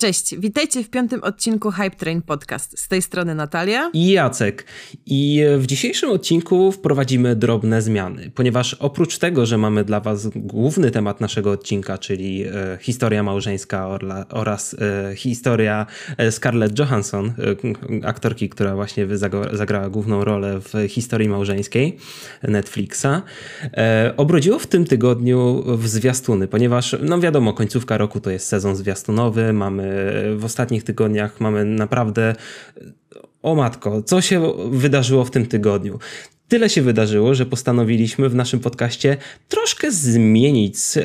Cześć, witajcie w piątym odcinku Hype Train Podcast. Z tej strony Natalia i Jacek. I w dzisiejszym odcinku wprowadzimy drobne zmiany, ponieważ oprócz tego, że mamy dla Was główny temat naszego odcinka, czyli e, historia małżeńska orla, oraz e, historia e, Scarlett Johansson, e, aktorki, która właśnie zagrała główną rolę w historii małżeńskiej Netflixa, e, obrodziło w tym tygodniu w zwiastuny, ponieważ, no wiadomo, końcówka roku to jest sezon zwiastunowy, mamy w ostatnich tygodniach mamy naprawdę. O matko, co się wydarzyło w tym tygodniu? Tyle się wydarzyło, że postanowiliśmy w naszym podcaście troszkę zmienić e,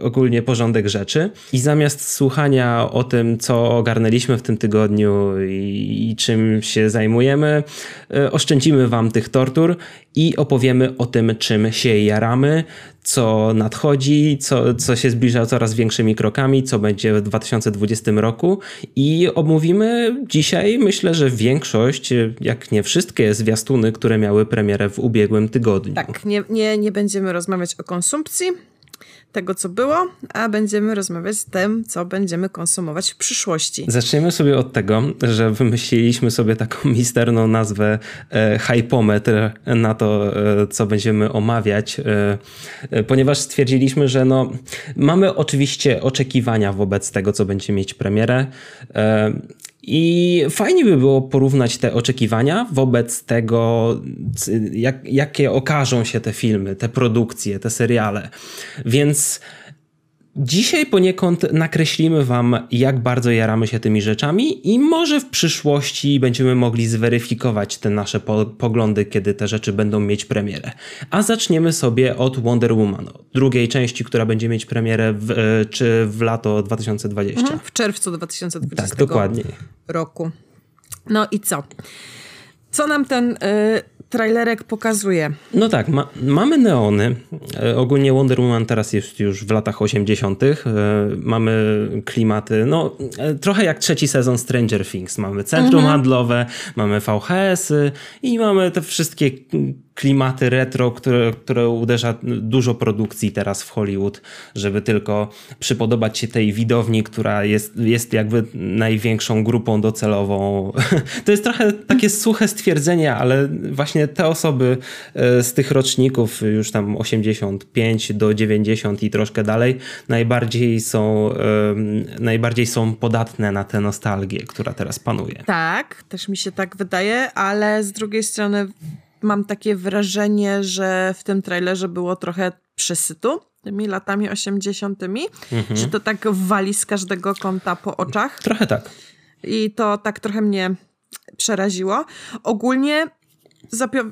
ogólnie porządek rzeczy i zamiast słuchania o tym, co ogarnęliśmy w tym tygodniu i, i czym się zajmujemy, e, oszczędzimy Wam tych tortur i opowiemy o tym, czym się jaramy, co nadchodzi, co, co się zbliża coraz większymi krokami, co będzie w 2020 roku i omówimy dzisiaj, myślę, że większość, jak nie wszystkie zwiastuny, które miały premierę w ubiegłym tygodniu. Tak, nie, nie, nie będziemy rozmawiać o konsumpcji, tego, co było, a będziemy rozmawiać z tym, co będziemy konsumować w przyszłości. Zaczniemy sobie od tego, że wymyśliliśmy sobie taką misterną nazwę e, hypometr na to, e, co będziemy omawiać, e, e, ponieważ stwierdziliśmy, że no, mamy oczywiście oczekiwania wobec tego, co będzie mieć premierę. E, i fajnie by było porównać te oczekiwania wobec tego, jak, jakie okażą się te filmy, te produkcje, te seriale. Więc Dzisiaj poniekąd nakreślimy Wam, jak bardzo jaramy się tymi rzeczami, i może w przyszłości będziemy mogli zweryfikować te nasze po poglądy, kiedy te rzeczy będą mieć premierę. A zaczniemy sobie od Wonder Woman, drugiej części, która będzie mieć premierę w, e, czy w lato 2020. Mhm, w czerwcu 2020 tak, dokładnie. roku. No i co? Co nam ten. Y trailerek pokazuje. No tak, ma, mamy neony. E, ogólnie Wonder Woman teraz jest już w latach 80. E, mamy klimaty, no e, trochę jak trzeci sezon Stranger Things. Mamy centrum mhm. handlowe, mamy VHS-y i mamy te wszystkie klimaty retro, które, które uderza dużo produkcji teraz w Hollywood, żeby tylko przypodobać się tej widowni, która jest, jest jakby największą grupą docelową. To jest trochę takie suche stwierdzenie, ale właśnie te osoby e, z tych roczników, już tam 85 do 90 i troszkę dalej, najbardziej są, najbardziej są podatne na tę nostalgię, która teraz panuje. Tak, też mi się tak wydaje, ale z drugiej strony mam takie wrażenie, że w tym trailerze było trochę przesytu tymi latami 80., mhm. że to tak wali z każdego kąta po oczach. Trochę tak. I to tak trochę mnie przeraziło. Ogólnie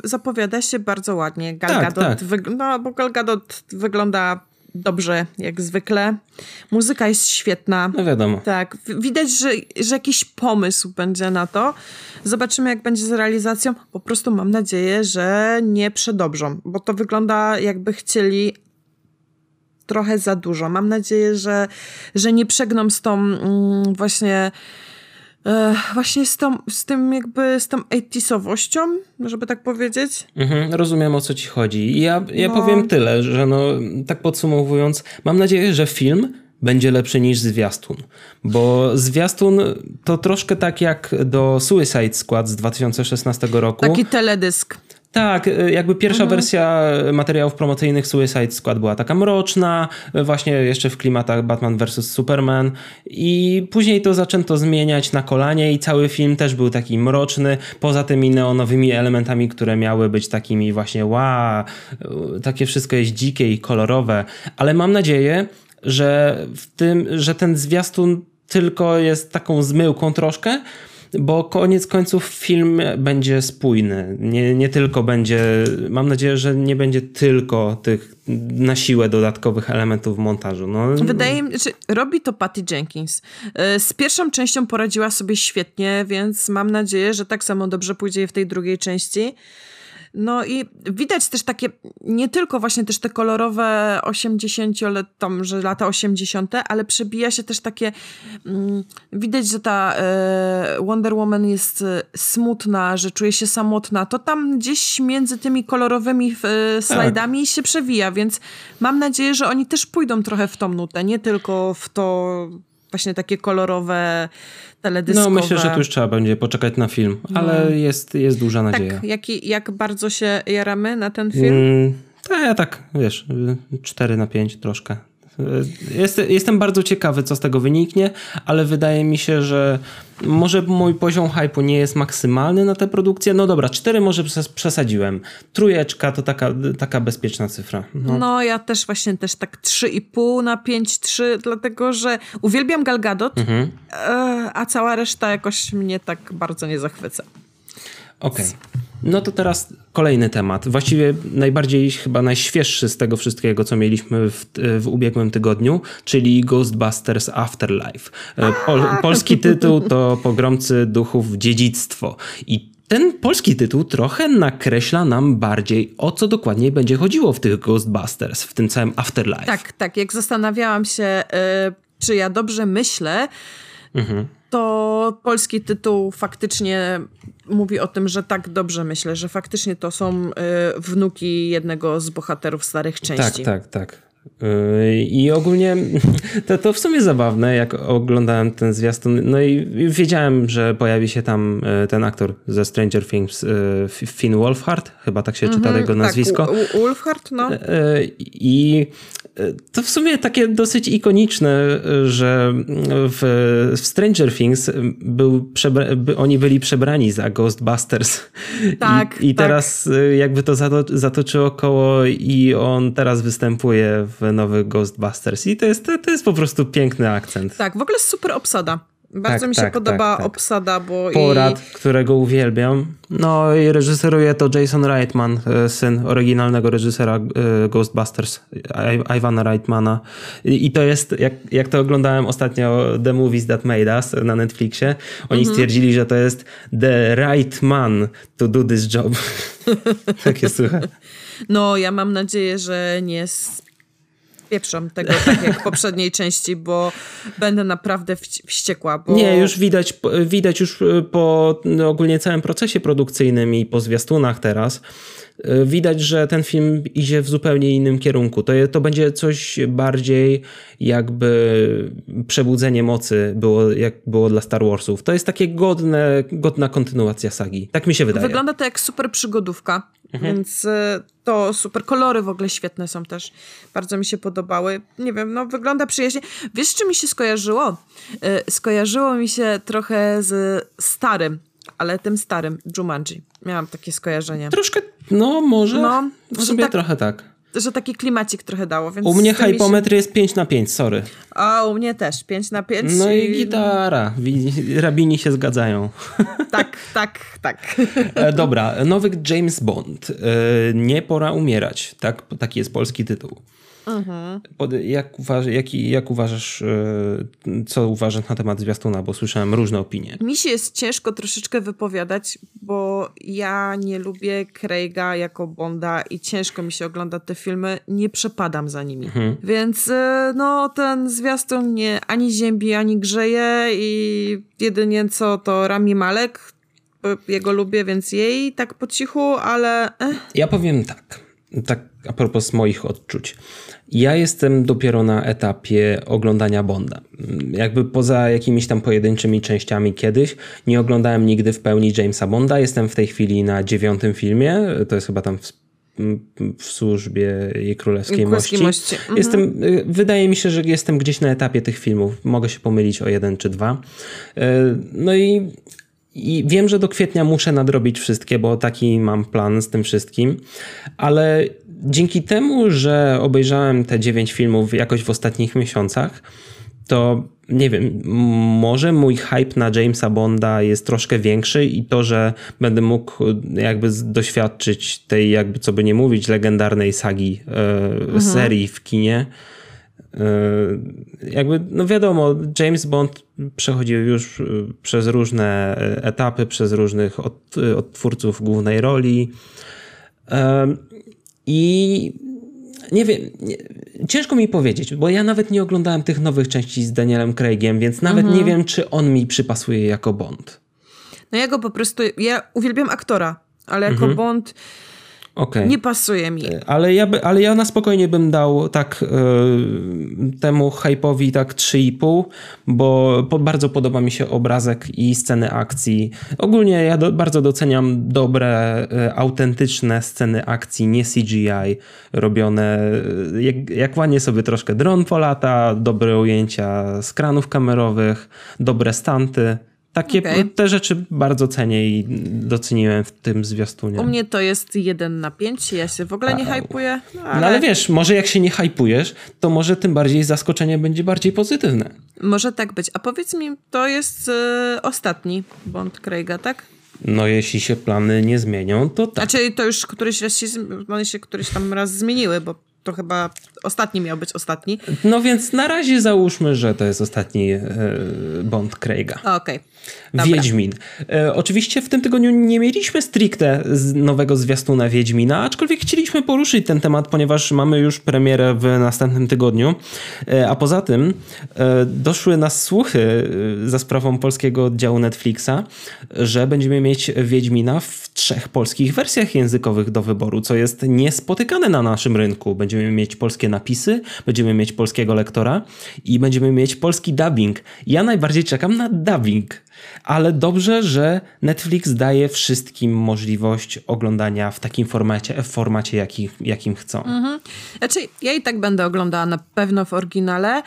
zapowiada się bardzo ładnie. Gal tak, Gadot, tak. no bo Gal Gadot wygląda dobrze, jak zwykle. Muzyka jest świetna. No wiadomo. Tak, widać, że, że jakiś pomysł będzie na to. Zobaczymy, jak będzie z realizacją. Po prostu mam nadzieję, że nie przedobrzą, bo to wygląda jakby chcieli trochę za dużo. Mam nadzieję, że, że nie przegną z tą mm, właśnie właśnie z, tą, z tym jakby, z tą 80 żeby tak powiedzieć. Mhm, rozumiem o co ci chodzi. Ja, ja no. powiem tyle, że no, tak podsumowując, mam nadzieję, że film będzie lepszy niż zwiastun. Bo zwiastun to troszkę tak jak do Suicide Squad z 2016 roku. Taki teledysk. Tak, y, jakby pierwsza mhm. wersja materiałów promocyjnych Suicide Squad była taka mroczna, y, właśnie jeszcze w klimatach Batman vs. Superman i później to zaczęto zmieniać na kolanie i cały film też był taki mroczny, poza tymi neonowymi elementami, które miały być takimi właśnie wow, takie wszystko jest dzikie i kolorowe, ale mam nadzieję, że w tym, że ten zwiastun tylko jest taką zmyłką troszkę, bo koniec końców film będzie spójny. Nie, nie tylko będzie, mam nadzieję, że nie będzie tylko tych na siłę dodatkowych elementów montażu. No. Wydaje mi się, że robi to Patty Jenkins. E, z pierwszą częścią poradziła sobie świetnie, więc mam nadzieję, że tak samo dobrze pójdzie w tej drugiej części. No i widać też takie, nie tylko właśnie też te kolorowe 80 tam, że lata 80., ale przebija się też takie, mm, widać, że ta e, Wonder Woman jest e, smutna, że czuje się samotna. To tam gdzieś między tymi kolorowymi e, slajdami tak. się przewija, więc mam nadzieję, że oni też pójdą trochę w tą nutę, nie tylko w to właśnie takie kolorowe, teledyskowe. No myślę, że tu już trzeba będzie poczekać na film, ale no. jest, jest duża nadzieja. Tak, jak, jak bardzo się jaramy na ten film? Mm, tak, ja tak, wiesz, 4 na 5 troszkę. Jest, jestem bardzo ciekawy, co z tego wyniknie, ale wydaje mi się, że może mój poziom hypu nie jest maksymalny na tę produkcję. No dobra, cztery może przesadziłem. Trójeczka to taka, taka bezpieczna cyfra. No. no ja też właśnie też tak 3,5 na 5,3, dlatego że uwielbiam Gal Gadot, mhm. E, a cała reszta jakoś mnie tak bardzo nie zachwyca. Okej. Okay. No to teraz kolejny temat. Właściwie najbardziej, chyba najświeższy z tego wszystkiego, co mieliśmy w, w ubiegłym tygodniu, czyli Ghostbusters Afterlife. E, pol, polski tytuł to Pogromcy Duchów Dziedzictwo. I ten polski tytuł trochę nakreśla nam bardziej, o co dokładnie będzie chodziło w tych Ghostbusters, w tym całym Afterlife. Tak, tak. Jak zastanawiałam się, yy, czy ja dobrze myślę, mhm to polski tytuł faktycznie mówi o tym, że tak dobrze myślę, że faktycznie to są y, wnuki jednego z bohaterów starych części. Tak, tak, tak. Y, I ogólnie to, to w sumie zabawne, jak oglądałem ten zwiastun. No i wiedziałem, że pojawi się tam y, ten aktor ze Stranger Things, Finn Wolfhard, chyba tak się czyta mm -hmm, jego tak, nazwisko. Tak, Wolfhard, no. I to w sumie takie dosyć ikoniczne, że w, w Stranger Things był by, oni byli przebrani za Ghostbusters. Tak. I, i tak. teraz jakby to zato, zatoczyło koło i on teraz występuje w nowych Ghostbusters. I to jest, to, to jest po prostu piękny akcent. Tak, w ogóle super obsada. Bardzo tak, mi się tak, podoba tak, tak. obsada, bo. Porad, i... którego uwielbiam. No i reżyseruje to Jason Reitman, e, syn oryginalnego reżysera e, Ghostbusters, Ivana Reitmana. I to jest, jak, jak to oglądałem ostatnio The Movies That Made Us na Netflixie, oni mhm. stwierdzili, że to jest the right man to do this job. Takie słuchaj. No, ja mam nadzieję, że nie pieprzą tego tak jak w poprzedniej części, bo będę naprawdę wściekła. Bo... Nie, już widać, widać już po no, ogólnie całym procesie produkcyjnym i po zwiastunach teraz, y, widać, że ten film idzie w zupełnie innym kierunku. To, to będzie coś bardziej jakby przebudzenie mocy było, jak było dla Star Warsów. To jest takie godne, godna kontynuacja sagi. Tak mi się wydaje. Wygląda to jak super przygodówka, mhm. więc y, to super. Kolory w ogóle świetne są też. Bardzo mi się podobały. Nie wiem, no wygląda przyjaźnie. Wiesz, czy mi się skojarzyło? Y, skojarzyło mi się trochę z starym, ale tym starym Jumanji. Miałam takie skojarzenie. Troszkę, no może. No, w sumie tak, trochę tak że taki klimacik trochę dało. Więc u mnie hypometr się... jest 5 na 5, sorry. A u mnie też 5 na 5. No i, i gitara. Rabini się zgadzają. Tak, tak, tak. E, dobra, nowy James Bond. E, nie pora umierać. Tak, taki jest polski tytuł. Mhm. Jak, uważ, jak, jak uważasz, e, co uważasz na temat zwiastuna, bo słyszałem różne opinie. Mi się jest ciężko troszeczkę wypowiadać, bo ja nie lubię Craiga jako Bonda i ciężko mi się ogląda te filmy, nie przepadam za nimi. Mhm. Więc e, no ten zwiastun mnie ani ziębi, ani grzeje i jedynie co to Rami Malek, jego lubię, więc jej tak po cichu, ale... Ja powiem tak, tak a propos moich odczuć. Ja jestem dopiero na etapie oglądania Bonda. Jakby poza jakimiś tam pojedynczymi częściami kiedyś, nie oglądałem nigdy w pełni Jamesa Bonda. Jestem w tej chwili na dziewiątym filmie, to jest chyba tam w, w służbie jej królewskiej mości. mości. Mhm. Jestem, wydaje mi się, że jestem gdzieś na etapie tych filmów. Mogę się pomylić o jeden czy dwa. E, no i i wiem, że do kwietnia muszę nadrobić wszystkie, bo taki mam plan z tym wszystkim, ale dzięki temu, że obejrzałem te dziewięć filmów jakoś w ostatnich miesiącach, to nie wiem, może mój hype na Jamesa Bonda jest troszkę większy i to, że będę mógł jakby doświadczyć tej, jakby co by nie mówić, legendarnej sagi e, mhm. serii w kinie. E, jakby, no wiadomo, James Bond przechodził już e, przez różne etapy, przez różnych od, odtwórców głównej roli. I nie wiem, nie, ciężko mi powiedzieć, bo ja nawet nie oglądałem tych nowych części z Danielem Craigiem, więc nawet mhm. nie wiem, czy on mi przypasuje jako Bond. No ja go po prostu, ja uwielbiam aktora, ale jako mhm. Bond Okay. Nie pasuje mi. Ale ja, by, ale ja na spokojnie bym dał tak y, temu hype'owi tak 3,5, bo po, bardzo podoba mi się obrazek i sceny akcji. Ogólnie ja do, bardzo doceniam dobre, y, autentyczne sceny akcji, nie CGI, robione jak, jak ładnie sobie troszkę dron polata, dobre ujęcia z kranów kamerowych, dobre stanty. Takie okay. te rzeczy bardzo cenię i doceniłem w tym zwiastunie. U mnie to jest 1 na 5, ja się w ogóle nie hypuję. No ale... no ale wiesz, może jak się nie hypujesz, to może tym bardziej zaskoczenie będzie bardziej pozytywne. Może tak być. A powiedz mi, to jest yy, ostatni Bond Craiga, tak? No jeśli się plany nie zmienią, to tak. Znaczy to już któryś raz się, one się któryś tam raz zmieniły, bo to chyba ostatni miał być ostatni. No więc na razie załóżmy, że to jest ostatni yy, Bond Craiga. Okej. Okay. Wiedźmin. E, oczywiście w tym tygodniu nie mieliśmy stricte nowego zwiastuna Wiedźmina, aczkolwiek chcieliśmy poruszyć ten temat, ponieważ mamy już premierę w następnym tygodniu. E, a poza tym e, doszły nas słuchy e, za sprawą polskiego oddziału Netflixa, że będziemy mieć Wiedźmina w trzech polskich wersjach językowych do wyboru, co jest niespotykane na naszym rynku. Będziemy mieć polskie napisy, będziemy mieć polskiego lektora i będziemy mieć polski dubbing. Ja najbardziej czekam na dubbing ale dobrze, że Netflix daje wszystkim możliwość oglądania w takim formacie, w formacie jaki, jakim chcą. Mhm. Znaczy, ja i tak będę oglądała na pewno w oryginale,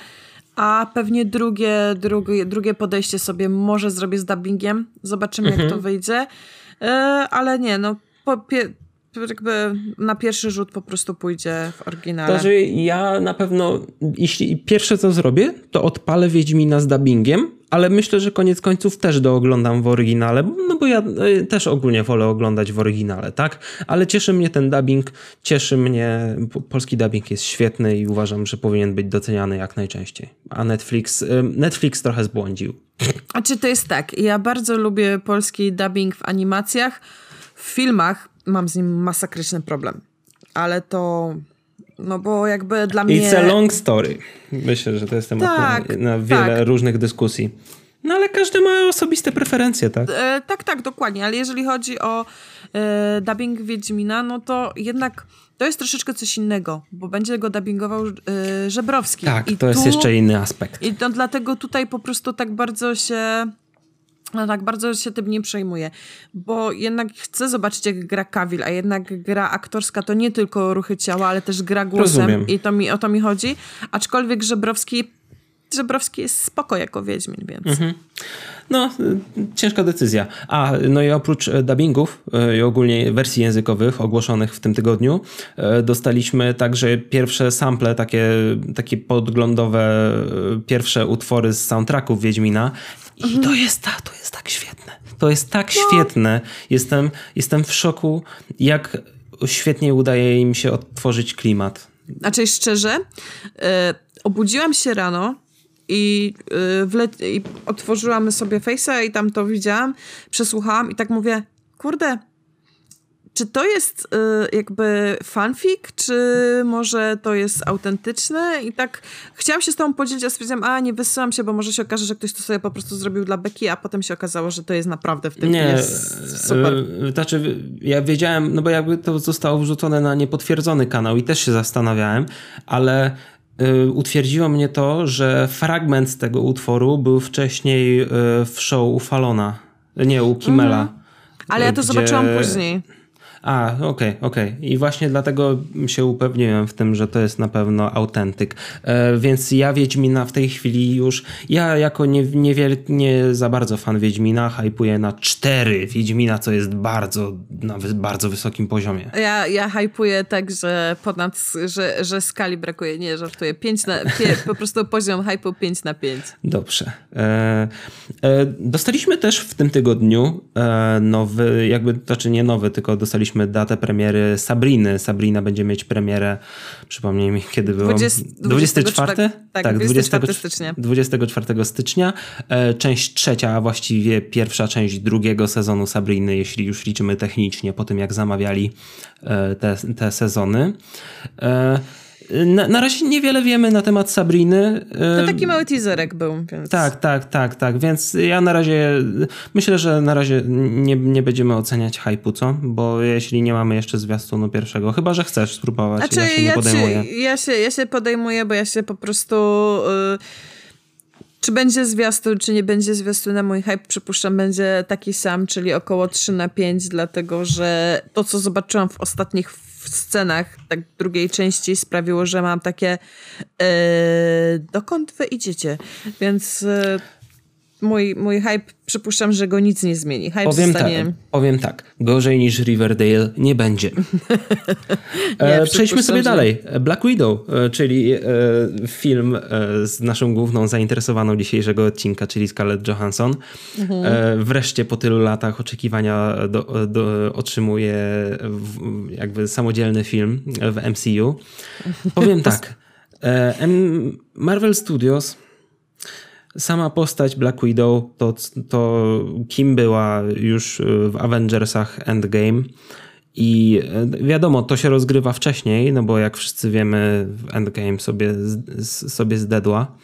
a pewnie drugie, drugie, drugie podejście sobie może zrobię z dubbingiem. Zobaczymy, mhm. jak to wyjdzie. Yy, ale nie, no po, pie, jakby na pierwszy rzut po prostu pójdzie w oryginale. To, że ja na pewno, jeśli pierwsze co zrobię, to odpalę Wiedźmina z dubbingiem, ale myślę, że koniec końców też dooglądam w oryginale, no bo ja e, też ogólnie wolę oglądać w oryginale, tak? Ale cieszy mnie ten dubbing, cieszy mnie, polski dubbing jest świetny i uważam, że powinien być doceniany jak najczęściej. A Netflix, e, Netflix trochę zbłądził. A czy to jest tak? Ja bardzo lubię polski dubbing w animacjach, w filmach mam z nim masakryczny problem. Ale to no bo jakby dla mnie... It's a long story. Myślę, że to jest temat tak, na, na, wiele tak. różnych dyskusji. No ale każdy ma osobiste preferencje, tak? E, tak, tak, dokładnie. Ale jeżeli chodzi o e, dubbing Wiedźmina, no to jednak to jest troszeczkę coś innego, bo będzie go dubbingował e, Żebrowski. Tak, I to tu, jest jeszcze inny aspekt. I to dlatego tutaj po prostu tak bardzo się no tak, bardzo się tym nie przejmuję, bo jednak chcę zobaczyć, jak gra Kawil, a jednak gra aktorska to nie tylko ruchy ciała, ale też gra głosem Rozumiem. i to mi, o to mi chodzi. Aczkolwiek Żebrowski, Żebrowski jest spoko jako Wiedźmin, więc... Mhm. No, ciężka decyzja. A, no i oprócz e, dubbingów e, i ogólnie wersji językowych ogłoszonych w tym tygodniu, e, dostaliśmy także pierwsze sample, takie, takie podglądowe, pierwsze utwory z soundtracków Wiedźmina i mhm. to jest, ta, to jest tak świetne. To jest tak no. świetne. Jestem, jestem w szoku, jak świetnie udaje im się odtworzyć klimat. Znaczy szczerze, yy, obudziłam się rano i, yy, i otworzyłam sobie Face'a i tam to widziałam, przesłuchałam i tak mówię, kurde, czy to jest y, jakby fanfic, czy może to jest autentyczne? I tak chciałam się z tobą podzielić, a stwierdziłam, a nie wysyłam się, bo może się okaże, że ktoś to sobie po prostu zrobił dla Beki, a potem się okazało, że to jest naprawdę w tym Nie, jest super. Y, znaczy ja wiedziałem, no bo jakby to zostało wrzucone na niepotwierdzony kanał i też się zastanawiałem, ale y, utwierdziło mnie to, że fragment z tego utworu był wcześniej y, w show u Falona, nie, u Kimela. Mhm. Ale ja to zobaczyłam później. A, okej, okay, okej. Okay. I właśnie dlatego się upewniłem w tym, że to jest na pewno autentyk. E, więc ja Wiedźmina w tej chwili już, ja jako nie, niewiel, nie za bardzo fan Wiedźmina, hypuję na cztery Wiedźmina, co jest bardzo, na bardzo wysokim poziomie. Ja, ja hypuję tak, że ponad, że, że skali brakuje, nie, żartuję. Pięć na, pie, po prostu poziom hypu 5 na 5. Dobrze. E, e, dostaliśmy też w tym tygodniu e, nowy, jakby, to znaczy nie nowy, tylko dostaliśmy mieliśmy datę premiery Sabriny. Sabrina będzie mieć premierę, przypomnij mi kiedy było. 20, 24? Tak, tak 24 stycznia. 24 stycznia. E, część trzecia, a właściwie pierwsza część drugiego sezonu Sabriny, jeśli już liczymy technicznie po tym, jak zamawiali e, te, te sezony. Na, na razie niewiele wiemy na temat Sabriny. To taki mały teaserek był. Więc... Tak, tak, tak, tak. Więc ja na razie myślę, że na razie nie, nie będziemy oceniać hype'u, co? Bo jeśli nie mamy jeszcze zwiastunu pierwszego, chyba że chcesz spróbować. Znaczy, ja się nie podejmuję. Ci, ja, się, ja się podejmuję, bo ja się po prostu. Yy czy będzie zwiastun, czy nie będzie zwiastuna, mój hype przypuszczam będzie taki sam, czyli około 3 na 5, dlatego że to, co zobaczyłam w ostatnich scenach tak drugiej części sprawiło, że mam takie yy, dokąd wy idziecie? Więc yy, mój, mój hype, przypuszczam, że go nic nie zmieni. Hype powiem, zostanie... tak, powiem tak, gorzej niż Riverdale nie będzie. nie, e, Przejdźmy sobie że... dalej. Black Widow, e, czyli e, film z naszą główną zainteresowaną dzisiejszego odcinka, czyli Scarlett Johansson. Mhm. Wreszcie po tylu latach oczekiwania do, do, otrzymuje jakby samodzielny film w MCU. Powiem tak, Marvel Studios sama postać Black Widow, to, to kim była już w Avengersach Endgame. I e, wiadomo, to się rozgrywa wcześniej, no bo jak wszyscy wiemy, Endgame sobie, sobie zdedła.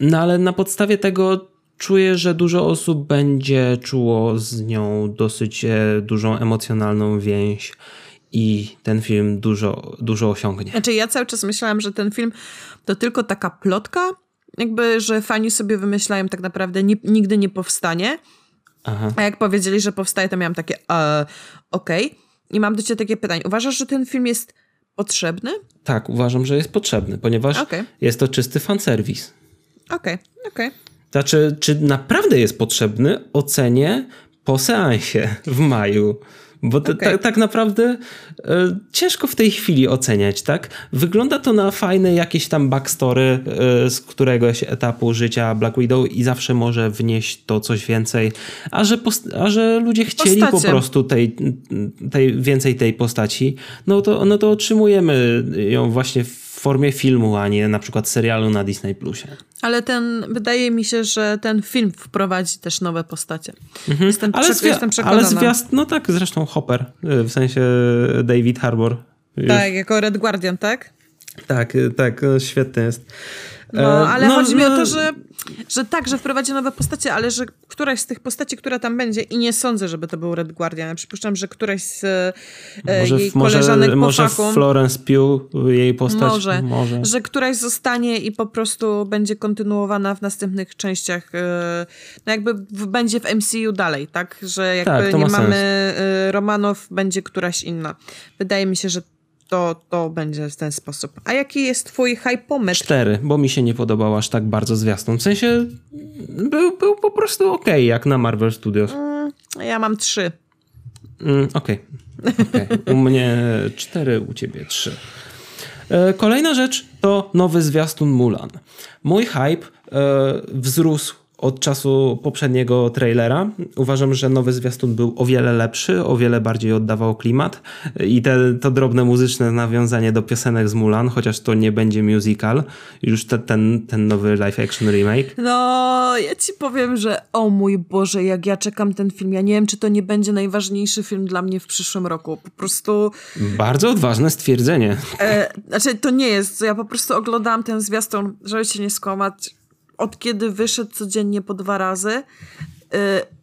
No ale na podstawie tego czuję, że dużo osób będzie czuło z nią dosyć e, dużą emocjonalną więź i ten film dużo, dużo osiągnie. Znaczy ja cały czas myślałam, że ten film to tylko taka plotka, jakby, że fani sobie wymyślają tak naprawdę nie, nigdy nie powstanie. Aha. A jak powiedzieli, że powstaje, to miałam takie e, okej. Okay. I mam do ciebie takie pytanie. Uważasz, że ten film jest potrzebny? Tak, uważam, że jest potrzebny, ponieważ okay. jest to czysty fanserwis. Okej, okay. okej. Okay. Znaczy, czy naprawdę jest potrzebny, ocenię po seansie w maju. Bo okay. tak, tak naprawdę e, ciężko w tej chwili oceniać, tak? Wygląda to na fajne jakieś tam backstory e, z któregoś etapu życia Black Widow i zawsze może wnieść to coś więcej, a że, a że ludzie chcieli Postacie. po prostu tej, tej, więcej tej postaci, no to, no to otrzymujemy ją właśnie w formie filmu, a nie na przykład serialu na Disney Plusie. Ale ten, wydaje mi się, że ten film wprowadzi też nowe postacie. Mhm. Jestem, ale prze, jestem przekonana. Ale zwiast, no tak, zresztą Hopper, y, w sensie David Harbour. Tak, jako Red Guardian, tak? Tak, y, tak, no, świetny jest. No, e, ale no, chodzi mi o to, że, że tak, że wprowadzi nowe postacie, ale że któraś z tych postaci, która tam będzie i nie sądzę, żeby to był Red Guardian. Ja przypuszczam, że któraś z e, może, jej koleżanek może, po Może Florence Pugh, jej postać. Może, może. Że któraś zostanie i po prostu będzie kontynuowana w następnych częściach. E, no jakby w, będzie w MCU dalej, tak? Że jakby tak, nie mamy sens. Romanów, będzie któraś inna. Wydaje mi się, że to, to będzie w ten sposób. A jaki jest twój hypometr? Cztery, bo mi się nie podobał aż tak bardzo zwiastun. W sensie był, był po prostu ok, jak na Marvel Studios. Mm, ja mam trzy. Mm, okej. Okay. okay. U mnie cztery, u ciebie trzy. E, kolejna rzecz to nowy zwiastun Mulan. Mój hype e, wzrósł od czasu poprzedniego trailera. Uważam, że nowy zwiastun był o wiele lepszy, o wiele bardziej oddawał klimat i te, to drobne muzyczne nawiązanie do piosenek z Mulan, chociaż to nie będzie musical, już te, ten, ten nowy live action remake. No, ja ci powiem, że o mój Boże, jak ja czekam ten film, ja nie wiem, czy to nie będzie najważniejszy film dla mnie w przyszłym roku. Po prostu... Bardzo odważne stwierdzenie. E, znaczy, to nie jest, ja po prostu oglądałam ten zwiastun, żeby się nie skłamać, od kiedy wyszedł codziennie po dwa razy, y,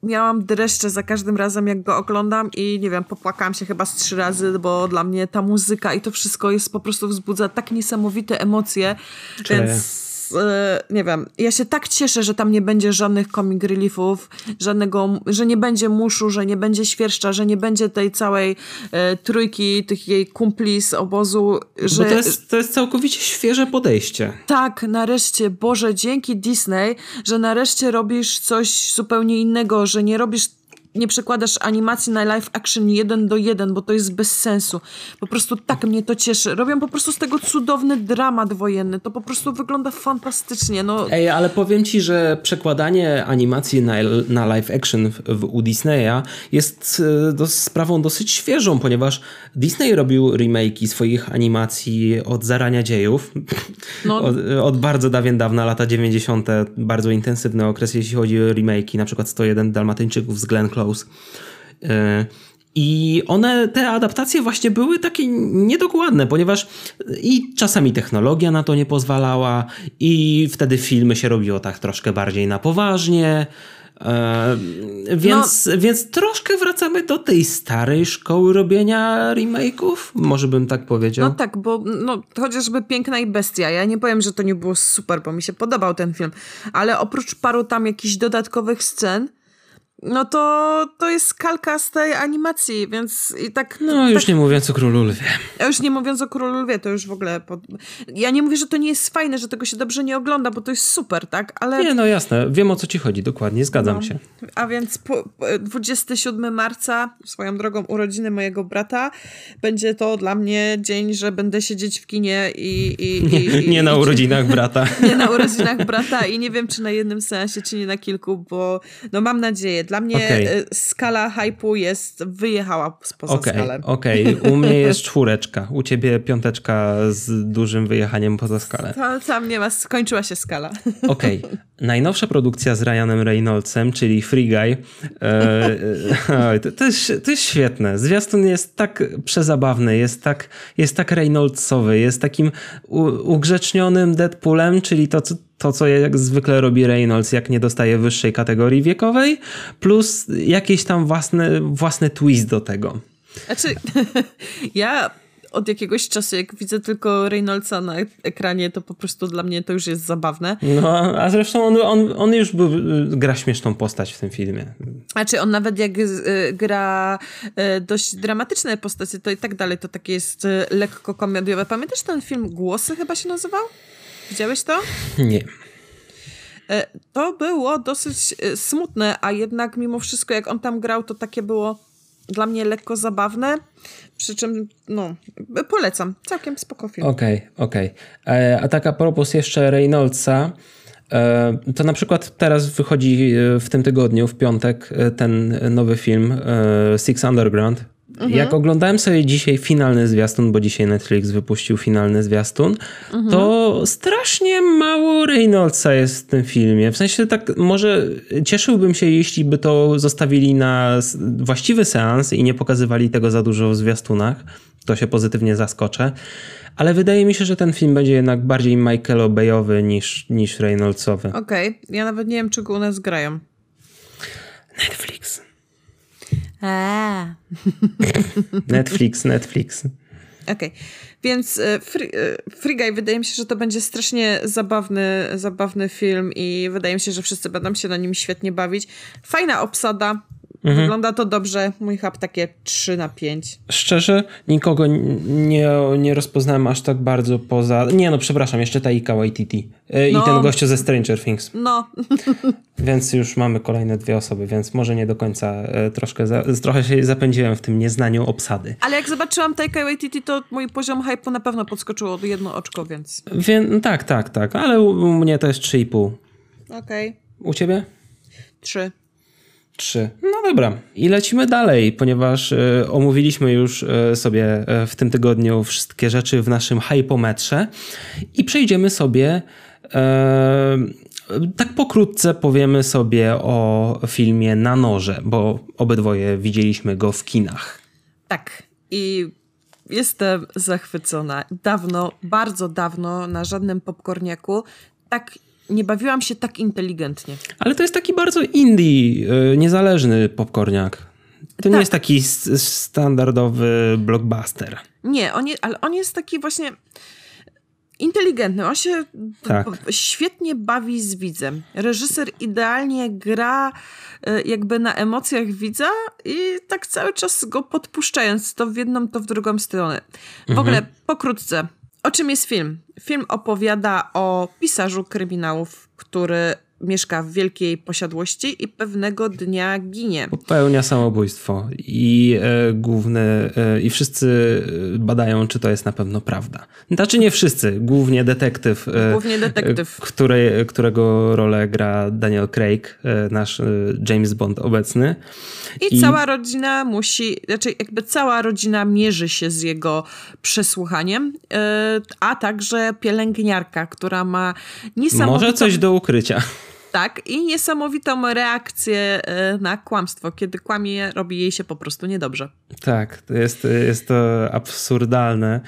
miałam dreszcze za każdym razem, jak go oglądam i nie wiem, popłakałam się chyba z trzy razy, bo dla mnie ta muzyka i to wszystko jest po prostu wzbudza tak niesamowite emocje, Cześć. więc E, nie wiem, ja się tak cieszę, że tam nie będzie żadnych comic reliefów, żadnego, że nie będzie muszu, że nie będzie świerszcza, że nie będzie tej całej e, trójki tych jej kumpli z obozu. Że... Bo to jest, to jest całkowicie świeże podejście. Tak, nareszcie, Boże, dzięki Disney, że nareszcie robisz coś zupełnie innego, że nie robisz nie przekładasz animacji na live action jeden do jeden, bo to jest bez sensu. Po prostu tak mnie to cieszy. Robią po prostu z tego cudowny dramat wojenny. To po prostu wygląda fantastycznie. No. Ej, ale powiem ci, że przekładanie animacji na, na live action w, w, u Disneya jest e, do, sprawą dosyć świeżą, ponieważ Disney robił remake'i swoich animacji od zarania dziejów. No. Od, od, bardzo dawien dawna, lata 90. Bardzo intensywny okres, jeśli chodzi o remake'i, na przykład 101 Dalmatyńczyków z Glenn Close. I one, te adaptacje właśnie były takie niedokładne, ponieważ i czasami technologia na to nie pozwalała, i wtedy filmy się robiło tak troszkę bardziej na poważnie. E, więc, no, więc troszkę wracamy do tej starej szkoły robienia remake'ów, może bym tak powiedział. No tak, bo no, chociażby Piękna i Bestia, ja nie powiem, że to nie było super, bo mi się podobał ten film, ale oprócz paru tam jakichś dodatkowych scen, no to, to jest kalka z tej animacji, więc i tak... No już tak, nie mówiąc o Królu Lwie. Już nie mówiąc o Królu Lwie, to już w ogóle... Pod... Ja nie mówię, że to nie jest fajne, że tego się dobrze nie ogląda, bo to jest super, tak? Ale... Nie, no jasne, wiem o co ci chodzi, dokładnie, zgadzam no. się. A więc po, 27 marca, swoją drogą urodziny mojego brata, będzie to dla mnie dzień, że będę siedzieć w kinie i... i, nie, i, nie i, na urodzinach brata. Nie na urodzinach brata i nie wiem, czy na jednym seansie, czy nie na kilku, bo no mam nadzieję, dla mnie okay. E, skala hypu jest, wyjechała spoza okay, skalę. Okej, okay. u mnie jest czwóreczka, u ciebie piąteczka z dużym wyjechaniem poza skalę. To, tam nie ma, skończyła się skala. Okej, okay. najnowsza produkcja z Ryanem Reynoldsem, czyli Free Guy, e, e, to, to, jest, to jest świetne. Zwiastun jest tak przezabawny, jest tak, jest tak Reynoldsowy, jest takim u, ugrzecznionym Deadpoolem, czyli to, co to, co jak zwykle robi Reynolds, jak nie dostaje wyższej kategorii wiekowej, plus jakiś tam własny, własny twist do tego. Znaczy, ja od jakiegoś czasu, jak widzę tylko Reynoldsa na ekranie, to po prostu dla mnie to już jest zabawne. No, a zresztą on, on, on już był, gra śmieszną postać w tym filmie. Znaczy, on nawet jak y, gra y, dość dramatyczne postacie, to i tak dalej, to takie jest y, lekko komediowe. Pamiętasz ten film Głosy chyba się nazywał? Widziałeś to? Nie. E, to było dosyć e, smutne, a jednak mimo wszystko, jak on tam grał, to takie było dla mnie lekko zabawne. Przy czym, no, polecam. Całkiem spoko film. Okej, okay, okej. Okay. E, a tak a propos jeszcze Reynoldsa, to na przykład teraz wychodzi w tym tygodniu, w piątek, ten nowy film Six Underground Mhm. Jak oglądałem sobie dzisiaj finalny zwiastun, bo dzisiaj Netflix wypuścił finalny zwiastun, mhm. to strasznie mało Reynoldsa jest w tym filmie. W sensie tak, może cieszyłbym się, jeśli by to zostawili na właściwy seans i nie pokazywali tego za dużo w zwiastunach. To się pozytywnie zaskoczę. Ale wydaje mi się, że ten film będzie jednak bardziej Michael Obeyowy niż, niż Reynoldsowy. Okej, okay. ja nawet nie wiem, czego u nas grają. Netflix. A. Netflix, Netflix. Okej, okay. więc e, Free, e, Free Guy wydaje mi się, że to będzie strasznie zabawny, zabawny film i wydaje mi się, że wszyscy będą się na nim świetnie bawić. Fajna obsada, Mhm. Wygląda to dobrze. Mój hub takie 3 na 5. Szczerze, nikogo nie, nie rozpoznałem aż tak bardzo poza. Nie, no przepraszam, jeszcze Taika Waititi. E, I no. ten gościu ze Stranger Things. No. więc już mamy kolejne dwie osoby, więc może nie do końca e, troszkę za, trochę się zapędziłem w tym nieznaniu obsady. Ale jak zobaczyłam Taika Waititi, to mój poziom hype'u na pewno podskoczyło do jedno oczko, więc. Wie, no tak, tak, tak. Ale u, u mnie to jest 3,5. Okej. Okay. U ciebie? 3. No dobra. I lecimy dalej, ponieważ y, omówiliśmy już y, sobie y, w tym tygodniu wszystkie rzeczy w naszym hypometrze i przejdziemy sobie tak pokrótce powiemy sobie o filmie Na noże, bo obydwoje widzieliśmy go w kinach. Tak. I jestem zachwycona. Dawno, bardzo dawno na żadnym popcorniaku tak nie bawiłam się tak inteligentnie. Ale to jest taki bardzo indie, y, niezależny popcorniak. To tak. nie jest taki standardowy blockbuster. Nie, on je, ale on jest taki właśnie inteligentny. On się tak. świetnie bawi z widzem. Reżyser idealnie gra y, jakby na emocjach widza i tak cały czas go podpuszczając to w jedną, to w drugą stronę. W mhm. ogóle pokrótce, o czym jest film? Film opowiada o pisarzu kryminałów, który mieszka w wielkiej posiadłości i pewnego dnia ginie. Popełnia samobójstwo i e, główny, e, i wszyscy badają, czy to jest na pewno prawda. Znaczy nie wszyscy, głównie detektyw. E, głównie detektyw. Który, którego rolę gra Daniel Craig, e, nasz e, James Bond obecny. I, I, cała rodzina musi, znaczy jakby cała rodzina mierzy się z jego przesłuchaniem, e, a także pielęgniarka, która ma niesamowitą... Może coś do ukrycia. Tak, i niesamowitą reakcję e, na kłamstwo. Kiedy kłamie, robi jej się po prostu niedobrze. Tak, to jest, jest to absurdalne.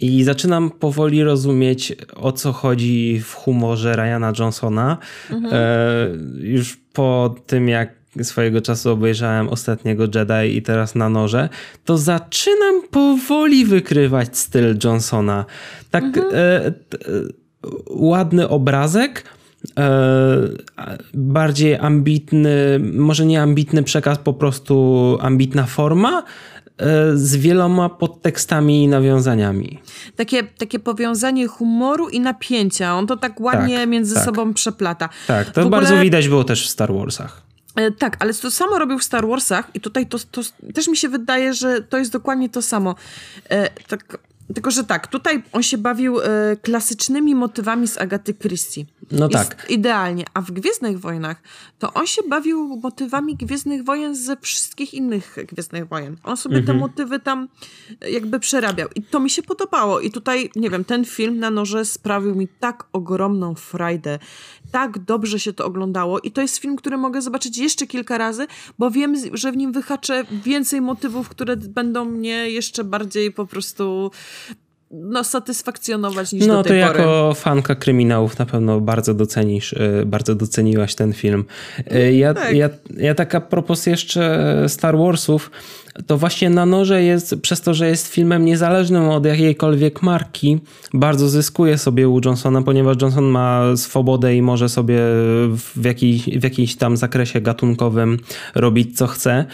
I zaczynam powoli rozumieć, o co chodzi w humorze Ryana Johnsona. Mhm. E, już po tym, jak swojego czasu obejrzałem ostatniego Jedi i teraz na noże, to zaczynam powoli wykrywać styl Johnsona. Tak mhm. e, e, ładny obrazek, bardziej ambitny, może nie ambitny przekaz, po prostu ambitna forma, e, z wieloma podtekstami i nawiązaniami. Takie, takie powiązanie humoru i napięcia. On to tak ładnie tak, między tak. sobą przeplata. Tak, to bardzo widać było też w Star Warsach. E, tak, ale to samo robił w Star Warsach i tutaj to, to też mi się wydaje, że to jest dokładnie to samo. E, tak, tylko, że tak, tutaj on się bawił e, klasycznymi motywami z Agaty Christie. No jest tak. Idealnie. A w Gwiezdnych Wojnach to on się bawił motywami Gwiezdnych Wojen ze wszystkich innych Gwiezdnych Wojen. On sobie mhm. te motywy tam jakby przerabiał. I to mi się podobało. I tutaj, nie wiem, ten film na noże sprawił mi tak ogromną frajdę. Tak dobrze się to oglądało. I to jest film, który mogę zobaczyć jeszcze kilka razy, bo wiem, że w nim wyhaczę więcej motywów, które będą mnie jeszcze bardziej po prostu no, satysfakcjonować niż no, do tej pory. No to jako fanka kryminałów na pewno bardzo docenisz, y, bardzo doceniłaś ten film. Y, ja, tak. ja, ja tak a propos jeszcze Star Warsów, to właśnie na noże jest, przez to, że jest filmem niezależnym od jakiejkolwiek marki, bardzo zyskuje sobie u Johnsona, ponieważ Johnson ma swobodę i może sobie w, jakiej, w jakimś tam zakresie gatunkowym robić co chce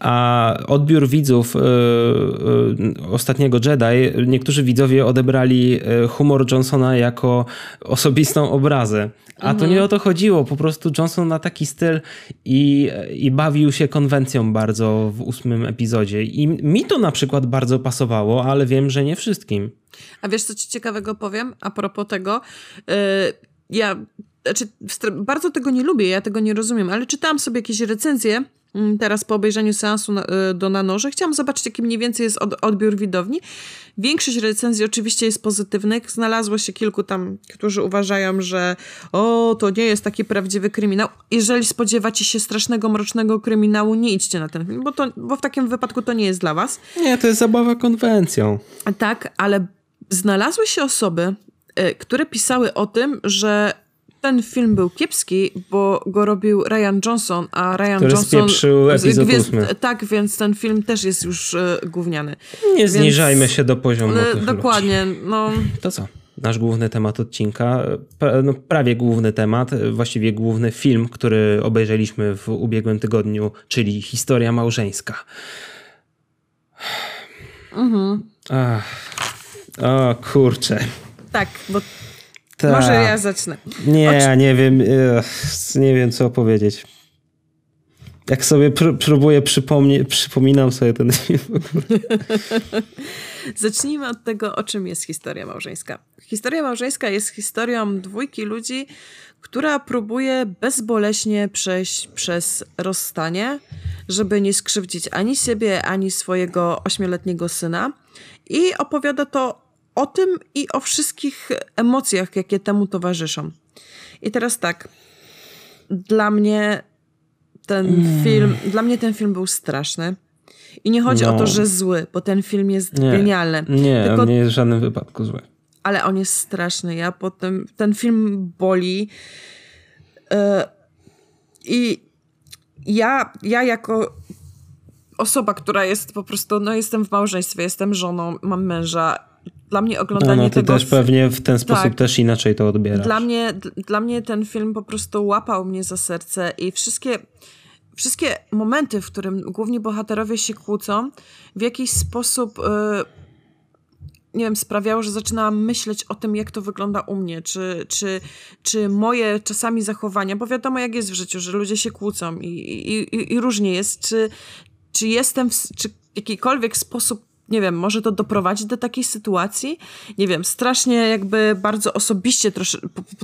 a odbiór widzów y, y, ostatniego Jedi, niektórzy widzowie odebrali y, humor Johnsona jako osobistą obrazę. A to mhm. nie o to chodziło. Po prostu Johnson ma taki styl i, i bawił się konwencją bardzo w ósmym epizodzie. I mi to na przykład bardzo pasowało, ale wiem, że nie wszystkim. A wiesz, co ci ciekawego powiem a propos tego? ja znaczy, bardzo tego nie lubię, ja tego nie rozumiem, ale czytałam sobie jakieś recenzje teraz po obejrzeniu seansu na, y, do Nanorze chciałam zobaczyć, jaki mniej więcej jest od, odbiór widowni. Większość recenzji oczywiście jest pozytywnych. Znalazło się kilku tam, którzy uważają, że o, to nie jest taki prawdziwy kryminał. Jeżeli spodziewacie się strasznego, mrocznego kryminału, nie idźcie na ten film, bo, to, bo w takim wypadku to nie jest dla was. Nie, to jest zabawa konwencją. Tak, ale znalazły się osoby, y, które pisały o tym, że ten film był kiepski, bo go robił Ryan Johnson, a Ryan Który Johnson... Epizod gwiezd, Tak, więc ten film też jest już e, gówniany. Nie więc, zniżajmy się do poziomu e, tych Dokładnie, ludzi. no... To co? Nasz główny temat odcinka, pra, no, prawie główny temat, właściwie główny film, który obejrzeliśmy w ubiegłym tygodniu, czyli Historia małżeńska. Mhm. Ach, o kurczę. Tak, bo ta. Może ja zacznę. Nie, Oczy... nie wiem, nie wiem co powiedzieć. Jak sobie pr próbuję przypomnieć, przypominam sobie ten film. Zacznijmy od tego, o czym jest historia małżeńska. Historia małżeńska jest historią dwójki ludzi, która próbuje bezboleśnie przejść przez rozstanie, żeby nie skrzywdzić ani siebie, ani swojego ośmioletniego syna. I opowiada to o tym i o wszystkich emocjach, jakie temu towarzyszą. I teraz tak, dla mnie ten mm. film, dla mnie ten film był straszny. I nie chodzi no. o to, no. że zły, bo ten film jest nie, genialny. Nie, Tylko, on nie jest w żadnym wypadku zły. Ale on jest straszny. Ja potem, ten film boli. Yy, I ja, ja jako osoba, która jest po prostu, no jestem w małżeństwie, jestem żoną, mam męża dla mnie oglądanie no, no, ty tego... też pewnie w ten sposób tak, też inaczej to odbierasz. Dla mnie, dla mnie ten film po prostu łapał mnie za serce i wszystkie, wszystkie momenty, w którym główni bohaterowie się kłócą, w jakiś sposób... Yy, nie wiem, sprawiało, że zaczynałam myśleć o tym, jak to wygląda u mnie, czy, czy, czy moje czasami zachowania, bo wiadomo, jak jest w życiu, że ludzie się kłócą i, i, i, i różnie jest, czy, czy jestem, w, czy w jakikolwiek sposób nie wiem, może to doprowadzić do takiej sytuacji? Nie wiem, strasznie jakby bardzo osobiście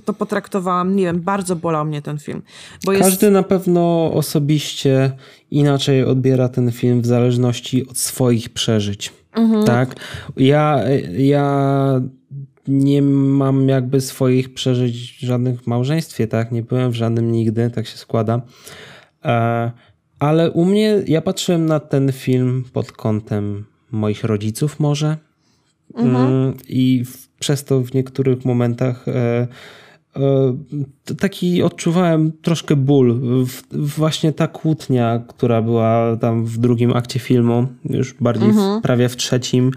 to potraktowałam, nie wiem, bardzo bolał mnie ten film. Każdy jest... na pewno osobiście inaczej odbiera ten film w zależności od swoich przeżyć. Mhm. Tak? Ja, ja nie mam jakby swoich przeżyć żadnych w małżeństwie, tak? Nie byłem w żadnym nigdy, tak się składa. E, ale u mnie, ja patrzyłem na ten film pod kątem moich rodziców może mhm. Mm, i przez to w niektórych momentach e, e, taki odczuwałem troszkę ból. Właśnie ta kłótnia, która była tam w drugim akcie filmu, już bardziej mhm. w, prawie w trzecim,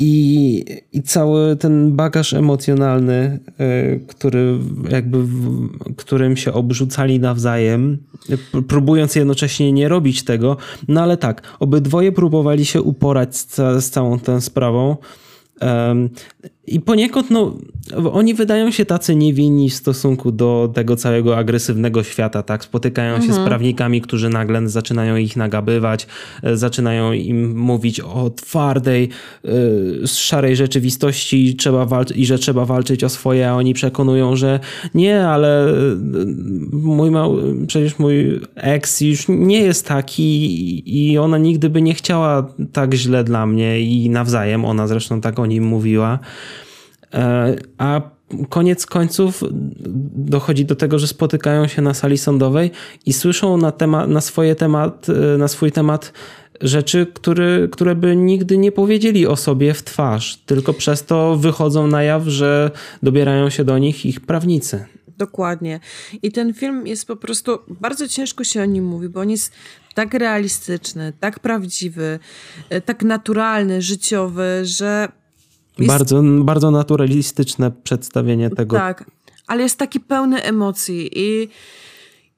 i, I cały ten bagaż emocjonalny, e, który jakby którym się obrzucali nawzajem, próbując jednocześnie nie robić tego, no ale tak, obydwoje próbowali się uporać z, z całą tą sprawą. I poniekąd no, oni wydają się tacy niewinni w stosunku do tego całego agresywnego świata, tak? Spotykają się mhm. z prawnikami, którzy nagle zaczynają ich nagabywać, e, zaczynają im mówić o twardej, yy, szarej rzeczywistości trzeba i że trzeba walczyć o swoje, a oni przekonują, że nie, ale e, mój mały, przecież mój ex już nie jest taki i ona nigdy by nie chciała tak źle dla mnie i nawzajem, ona zresztą tak o nim mówiła. E, a koniec końców dochodzi do tego, że spotykają się na sali sądowej i słyszą na, temat, na, swoje temat, e, na swój temat rzeczy, które, by nigdy nie powiedzieli o sobie w twarz, tylko przez to wychodzą na jaw, że dobierają się do nich ich prawnicy. Dokładnie. I ten film jest po prostu, bardzo ciężko się o nim mówi, bo on jest tak realistyczny, tak prawdziwy, e, tak naturalny, życiowy, że jest... Bardzo, bardzo naturalistyczne przedstawienie tego. Tak, ale jest taki pełny emocji i,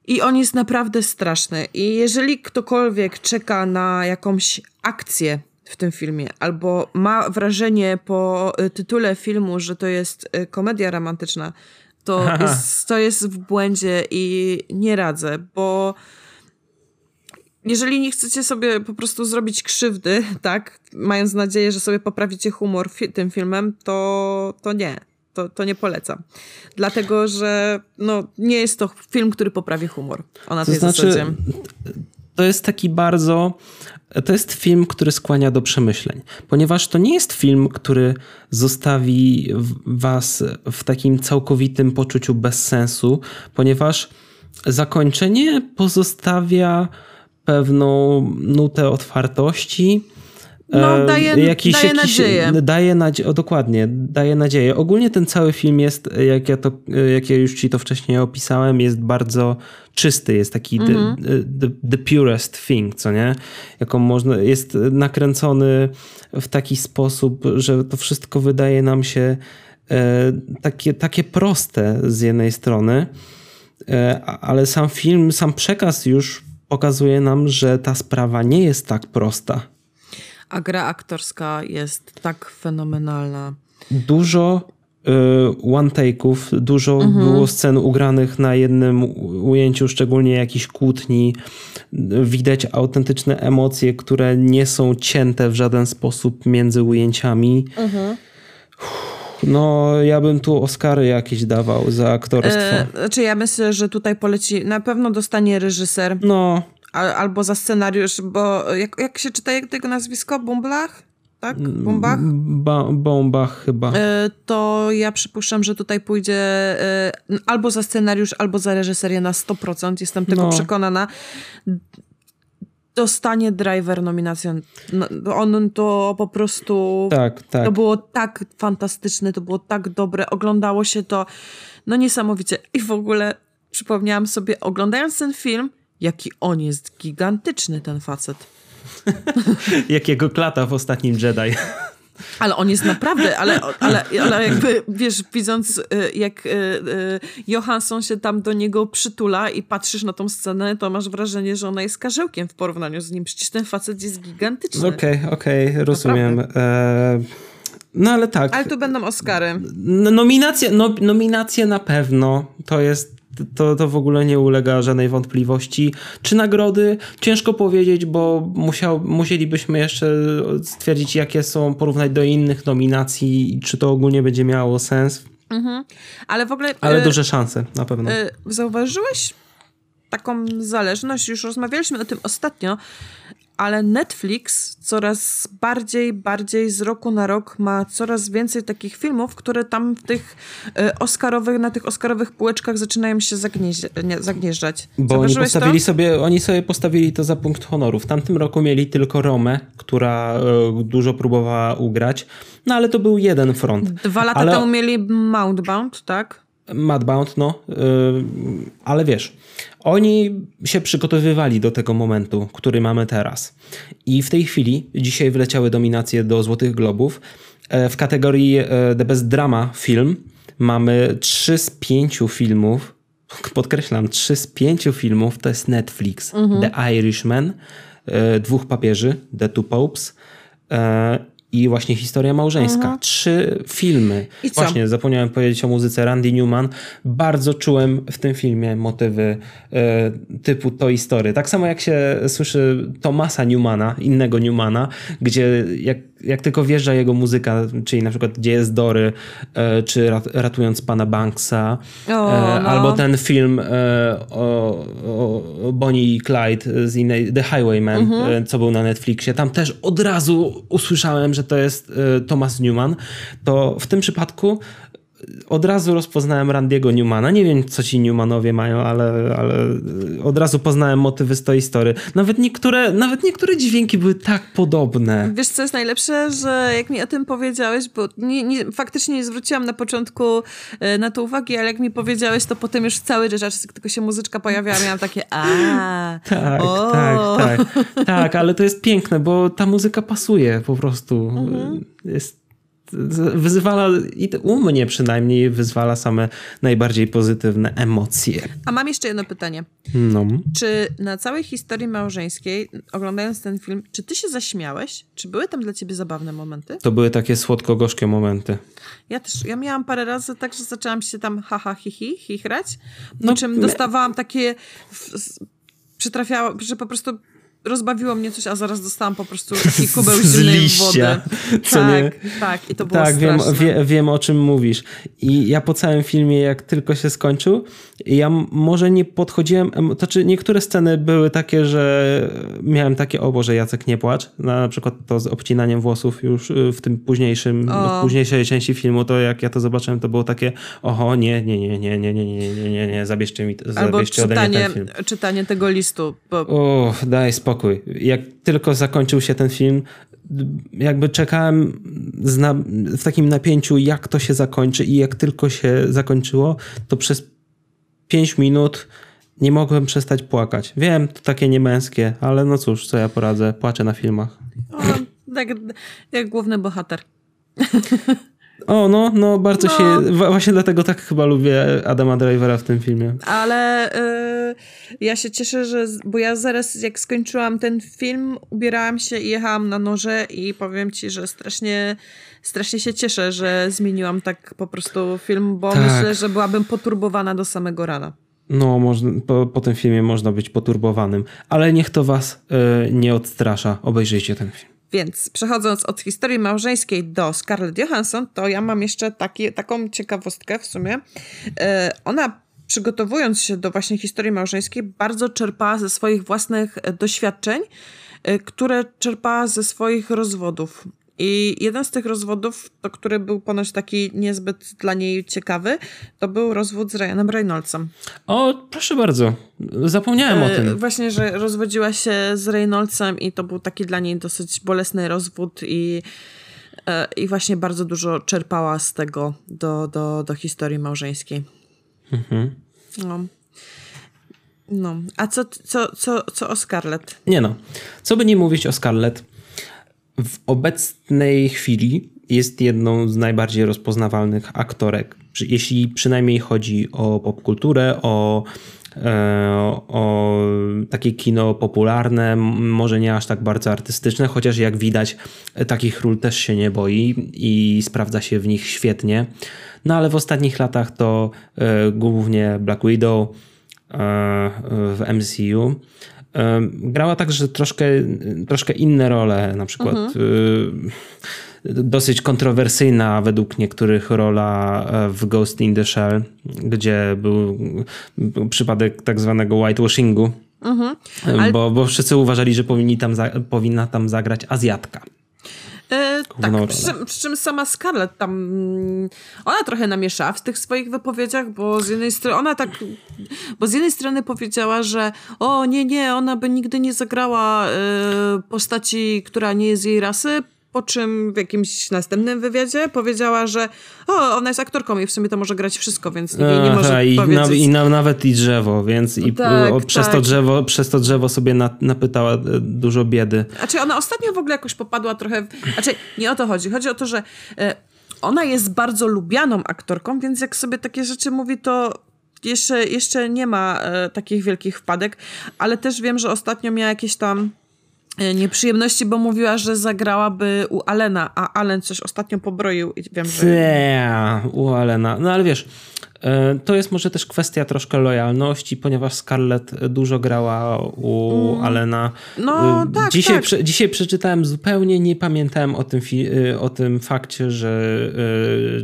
i on jest naprawdę straszny. I jeżeli ktokolwiek czeka na jakąś akcję w tym filmie, albo ma wrażenie po y, tytule filmu, że to jest y, komedia romantyczna, to jest, to jest w błędzie i nie radzę, bo jeżeli nie chcecie sobie po prostu zrobić krzywdy, tak, mając nadzieję, że sobie poprawicie humor fi tym filmem, to, to nie. To, to nie polecam. Dlatego, że no, nie jest to film, który poprawi humor. Ona to tej znaczy, zasadzie. To jest taki bardzo. To jest film, który skłania do przemyśleń, ponieważ to nie jest film, który zostawi was w takim całkowitym poczuciu bezsensu, ponieważ zakończenie pozostawia pewną nutę otwartości. No, e, daje, jakiś, daje jakiś, nadzieję. Daje nadzieję, o, dokładnie, daje nadzieję. Ogólnie ten cały film jest, jak ja, to, jak ja już ci to wcześniej opisałem, jest bardzo czysty, jest taki the, mhm. the, the, purest thing, co nie? Jaką można, jest nakręcony w taki sposób, że to wszystko wydaje nam się e, takie, takie proste z jednej strony, e, ale sam film, sam przekaz już pokazuje nam, że ta sprawa nie jest tak prosta. A gra aktorska jest tak fenomenalna. Dużo y, one-take'ów, dużo mhm. było scen ugranych na jednym ujęciu, szczególnie jakichś kłótni. Widać autentyczne emocje, które nie są cięte w żaden sposób między ujęciami. Mhm. No, ja bym tu Oscary jakieś dawał za aktorstwo. E, znaczy, ja myślę, że tutaj poleci, na pewno dostanie reżyser. No. albo za scenariusz, bo jak, jak się czyta tego nazwisko? Bumblach? Tak? Bumbach? Ba Bombach chyba. E, to ja przypuszczam, że tutaj pójdzie e, albo za scenariusz, albo za reżyserię na 100%. Jestem tego no. przekonana dostanie Driver nominację. No, on to po prostu. Tak, tak. To było tak fantastyczne, to było tak dobre. Oglądało się to no niesamowicie. I w ogóle przypomniałam sobie, oglądając ten film, jaki on jest gigantyczny, ten facet. Jakiego klata w ostatnim Jedi. Ale on jest naprawdę, ale, ale, ale jakby, wiesz, widząc y, jak y, y, Johansson się tam do niego przytula i patrzysz na tą scenę, to masz wrażenie, że ona jest karzełkiem w porównaniu z nim. Przecież ten facet jest gigantyczny. Okej, okay, okej, okay, rozumiem. E, no ale tak. Ale tu będą Oscary. Nominacje, no, nominacje na pewno. To jest to, to w ogóle nie ulega żadnej wątpliwości. Czy nagrody? Ciężko powiedzieć, bo musiał, musielibyśmy jeszcze stwierdzić, jakie są, porównać do innych nominacji, czy to ogólnie będzie miało sens. Mhm. Ale w ogóle. Ale y, duże szanse, na pewno. Y, zauważyłeś taką zależność? Już rozmawialiśmy o tym ostatnio, ale Netflix coraz bardziej, bardziej z roku na rok ma coraz więcej takich filmów, które tam w tych e, Oscarowych, na tych Oscarowych półeczkach zaczynają się zagnieżdżać. Bo oni postawili to? sobie, oni sobie postawili to za punkt honoru. W tamtym roku mieli tylko Romę, która e, dużo próbowała ugrać, no ale to był jeden front. Dwa lata ale... temu mieli Mountbound, tak? Madbound, no, yy, ale wiesz, oni się przygotowywali do tego momentu, który mamy teraz. I w tej chwili, dzisiaj wleciały dominacje do Złotych Globów. E, w kategorii e, The Best Drama Film mamy 3 z 5 filmów, podkreślam, 3 z 5 filmów to jest Netflix. Mhm. The Irishman, e, Dwóch Papieży, The Two Popes i właśnie historia małżeńska. Mhm. Trzy filmy. I co? Właśnie, zapomniałem powiedzieć o muzyce Randy Newman. Bardzo czułem w tym filmie motywy e, typu Toy Story. Tak samo jak się słyszy Tomasa Newmana, innego Newmana, gdzie jak jak tylko wjeżdża jego muzyka, czyli na przykład Gdzie jest Dory, e, czy Ratując Pana Banksa, o, e, no. albo ten film e, o, o, Bonnie i Clyde z innej, The Highwayman, mhm. co był na Netflixie, tam też od razu usłyszałem, że to jest Thomas Newman, to w tym przypadku od razu rozpoznałem Randiego Newmana. Nie wiem, co ci Newmanowie mają, ale, ale od razu poznałem motywy z tej historii. Nawet niektóre, nawet niektóre dźwięki były tak podobne. Wiesz, co jest najlepsze? Że jak mi o tym powiedziałeś, bo nie, nie, faktycznie nie zwróciłam na początku e, na to uwagi, ale jak mi powiedziałeś, to potem już cały czas, tylko się muzyczka pojawiała, miałam takie a Tak, o. tak, tak. Tak, ale to jest piękne, bo ta muzyka pasuje po prostu. Mhm. Jest wyzwala, i u mnie przynajmniej, wyzwala same najbardziej pozytywne emocje. A mam jeszcze jedno pytanie. No. Czy na całej historii małżeńskiej, oglądając ten film, czy ty się zaśmiałeś? Czy były tam dla ciebie zabawne momenty? To były takie słodko-gorzkie momenty. Ja też, ja miałam parę razy tak, że zaczęłam się tam haha, hi, hi, chichrać, no, czym dostawałam takie... Przytrafiało, że po prostu rozbawiło mnie coś, a zaraz dostałam po prostu taki kubeł zimnej wody. Co tak, nie? tak. I to było Tak, wiem, wie, wiem o czym mówisz. I ja po całym filmie, jak tylko się skończył, ja może nie podchodziłem, to znaczy niektóre sceny były takie, że miałem takie, o Boże, Jacek nie płacz. Na, przykład to z obcinaniem włosów już y, w tym późniejszym, w późniejszej części filmu, to jak ja to zobaczyłem, to było takie, oho, nie, nie, nie, nie, nie, nie, nie, nie, nie, nie, zabierzcie mi, zabierzcie Albo czytanie, ode mnie ten film. czytanie tego listu. Bo... O, daj spokój spokój. Jak tylko zakończył się ten film, jakby czekałem w takim napięciu, jak to się zakończy, i jak tylko się zakończyło, to przez 5 minut nie mogłem przestać płakać. Wiem, to takie niemęskie, ale no cóż, co ja poradzę, płaczę na filmach. O, tak, jak główny bohater. O, no, no, bardzo no. się. Właśnie dlatego tak chyba lubię Adama Drivera w tym filmie. Ale y, ja się cieszę, że. Bo ja zaraz, jak skończyłam ten film, ubierałam się i jechałam na noże, i powiem ci, że strasznie, strasznie się cieszę, że zmieniłam tak po prostu film, bo tak. myślę, że byłabym poturbowana do samego rana. No, można, po, po tym filmie można być poturbowanym, ale niech to was y, nie odstrasza. Obejrzyjcie ten film. Więc przechodząc od historii małżeńskiej do Scarlett Johansson, to ja mam jeszcze taki, taką ciekawostkę w sumie. E, ona przygotowując się do właśnie historii małżeńskiej, bardzo czerpała ze swoich własnych doświadczeń, e, które czerpała ze swoich rozwodów. I jeden z tych rozwodów, to który był ponoć taki niezbyt dla niej ciekawy, to był rozwód z Ryanem Reynoldsem. O, proszę bardzo. Zapomniałem e, o tym. Właśnie, że rozwodziła się z Reynoldsem i to był taki dla niej dosyć bolesny rozwód i, e, i właśnie bardzo dużo czerpała z tego do, do, do historii małżeńskiej. Mhm. No. No, a co, co, co, co o Scarlett? Nie no, co by nie mówić o Scarlett, w obecnej chwili jest jedną z najbardziej rozpoznawalnych aktorek. Jeśli przynajmniej chodzi o popkulturę, o, e, o takie kino popularne, może nie aż tak bardzo artystyczne, chociaż jak widać, takich ról też się nie boi i sprawdza się w nich świetnie. No ale w ostatnich latach to e, głównie Black Widow e, w MCU grała także troszkę, troszkę inne role, na przykład mhm. Y, dosyć kontrowersyjna według niektórych rola e, w Ghost in the Shell, gdzie był, przypadek tak zwanego whitewashingu. Mhm. Ale... Bo, bo wszyscy uważali, że powinni tam powinna tam zagrać Azjatka. E, tak, przy czym, przy czym, sama Scarlett tam, mm, ona trochę namieszała w tych swoich wypowiedziach, bo z jednej strony, ona tak, bo z jednej strony powiedziała, że o nie, nie, ona by nigdy nie zagrała y, postaci, która nie jest jej rasy, po czym w jakimś następnym wywiadzie powiedziała, że o, ona jest aktorką i w sumie to może grać wszystko, więc nikt jej nie może i powiedzieć. Na, I na, nawet i drzewo, więc i tak, o, przez, tak. to drzewo, przez to drzewo sobie na, napytała e, dużo biedy. Znaczy ona ostatnio w ogóle jakoś popadła trochę... W, znaczy nie o to chodzi. Chodzi o to, że e, ona jest bardzo lubianą aktorką, więc jak sobie takie rzeczy mówi, to jeszcze, jeszcze nie ma takich wielkich wpadek, ale też wiem, że ostatnio miała jakieś tam nieprzyjemności, bo mówiła, że zagrałaby u Alena, a Alen coś ostatnio pobroił i wiem, że... Nie, u Alena. No ale wiesz, E, to jest może też kwestia troszkę lojalności, ponieważ Scarlett dużo grała u mm. Alena. No, e, tak, dzisiaj, tak. Prze, dzisiaj przeczytałem zupełnie, nie pamiętałem o tym, e, o tym fakcie, że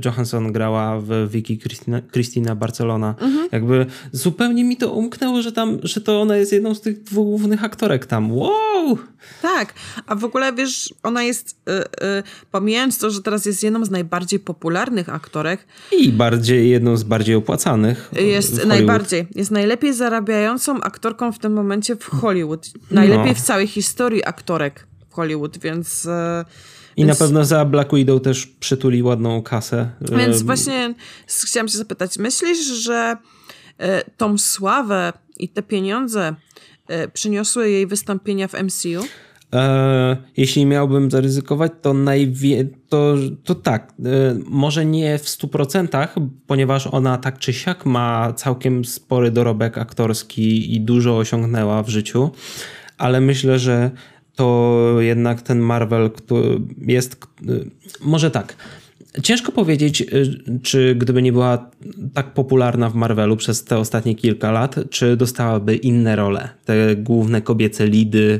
Johansson grała w Cristina, Cristina Barcelona. Mhm. Jakby zupełnie mi to umknęło, że tam, że to ona jest jedną z tych dwóch głównych aktorek tam. Wow! Tak, a w ogóle wiesz, ona jest, yy, yy, pomijając to, że teraz jest jedną z najbardziej popularnych aktorek. I bardziej, jedną z bardziej opłacanych. Jest najbardziej. Jest najlepiej zarabiającą aktorką w tym momencie w Hollywood. Najlepiej no. w całej historii aktorek w Hollywood, więc. E, I więc... na pewno za Black Widow też przytuli ładną kasę. Więc właśnie chciałam się zapytać, myślisz, że e, tą sławę i te pieniądze przyniosły jej wystąpienia w MCU? E, jeśli miałbym zaryzykować, to, najwie, to, to tak, e, może nie w 100%, ponieważ ona tak czy siak ma całkiem spory dorobek aktorski i dużo osiągnęła w życiu, ale myślę, że to jednak ten Marvel jest. E, może tak. Ciężko powiedzieć, czy gdyby nie była tak popularna w Marvelu przez te ostatnie kilka lat, czy dostałaby inne role, te główne kobiece lidy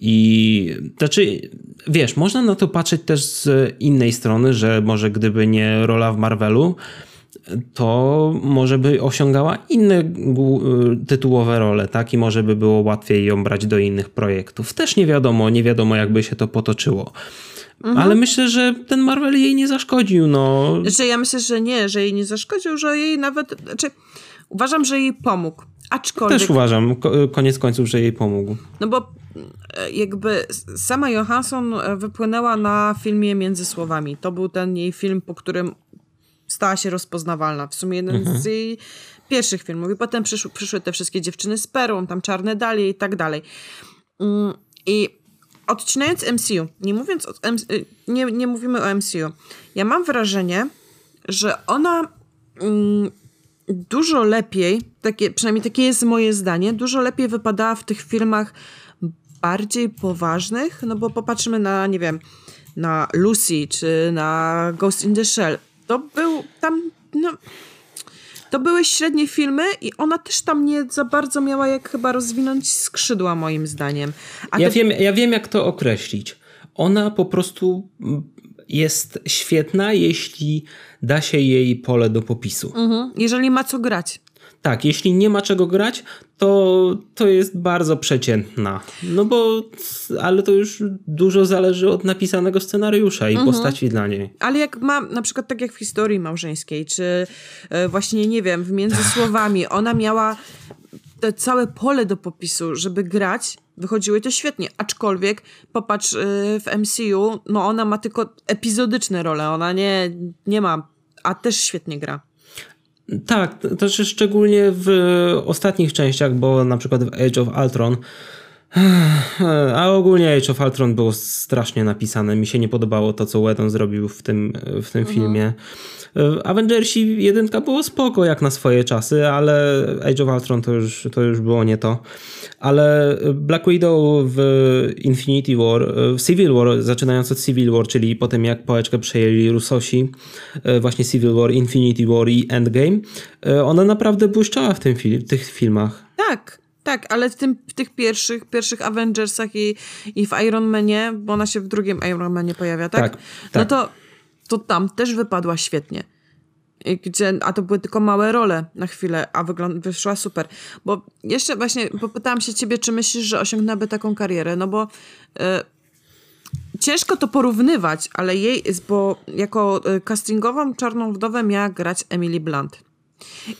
i znaczy, wiesz, można na to patrzeć też z innej strony, że może gdyby nie rola w Marvelu, to może by osiągała inne tytułowe role, tak? I może by było łatwiej ją brać do innych projektów. Też nie wiadomo, nie wiadomo jakby się to potoczyło. Mhm. Ale myślę, że ten Marvel jej nie zaszkodził, no. Że ja myślę, że nie, że jej nie zaszkodził, że jej nawet, znaczy uważam, że jej pomógł. Aczkolwiek... Też uważam, koniec końców, że jej pomógł. No bo e, jakby sama Johansson wypłynęła na filmie Między Słowami. To był ten jej film, po którym stała się rozpoznawalna. W sumie jeden mhm. z jej pierwszych filmów. I potem przyszły, przyszły te wszystkie dziewczyny z perłą, tam czarne dalie i tak dalej. Mm, I odcinając MCU, nie mówiąc o, y, nie, nie mówimy o MCU, ja mam wrażenie, że ona mm, dużo lepiej, takie, przynajmniej takie jest moje zdanie, dużo lepiej wypadała w tych filmach bardziej poważnych, no bo popatrzymy na, nie wiem, na Lucy czy na Ghost in the Shell. To był tam, no, to były średnie filmy i ona też tam nie za bardzo miała jak chyba rozwinąć skrzydła moim zdaniem. A ja, te... wiem, ja wiem jak to określić. Ona po prostu jest świetna, jeśli da się jej pole do popisu. Mhm. Jeżeli ma co grać. Tak, jeśli nie ma czego grać, to, to jest bardzo przeciętna. No bo, ale to już dużo zależy od napisanego scenariusza i mhm. postaci dla niej. Ale jak ma, na przykład tak jak w historii małżeńskiej, czy e, właśnie, nie wiem, w między słowami, ona miała te całe pole do popisu, żeby grać, wychodziły to świetnie. Aczkolwiek popatrz y, w MCU, no ona ma tylko epizodyczne role, ona nie, nie ma, a też świetnie gra. Tak, to też szczególnie w ostatnich częściach, bo na przykład w Age of Ultron a ogólnie Age of Ultron było strasznie napisane. Mi się nie podobało to, co Whedon zrobił w tym, w tym mhm. filmie. Avengersi jedynka było spoko jak na swoje czasy, ale Age of Ultron to już, to już było nie to. Ale Black Widow w Infinity War, w Civil War, zaczynając od Civil War, czyli potem jak pałeczkę przejęli Rusosi, właśnie Civil War, Infinity War i Endgame, ona naprawdę błyszczała w tym fil tych filmach. Tak, tak, ale w, tym, w tych pierwszych, pierwszych Avengersach i, i w Iron Manie, bo ona się w drugim Iron Manie pojawia, tak? tak no tak. to, to tam też wypadła świetnie. gdzie, a to były tylko małe role na chwilę, a wygląd, wyszła super. Bo jeszcze właśnie popytałam się ciebie, czy myślisz, że osiągnęłaby taką karierę, no bo y, ciężko to porównywać, ale jej, bo jako y, castingową Czarną Wdowę miała grać Emily Blunt.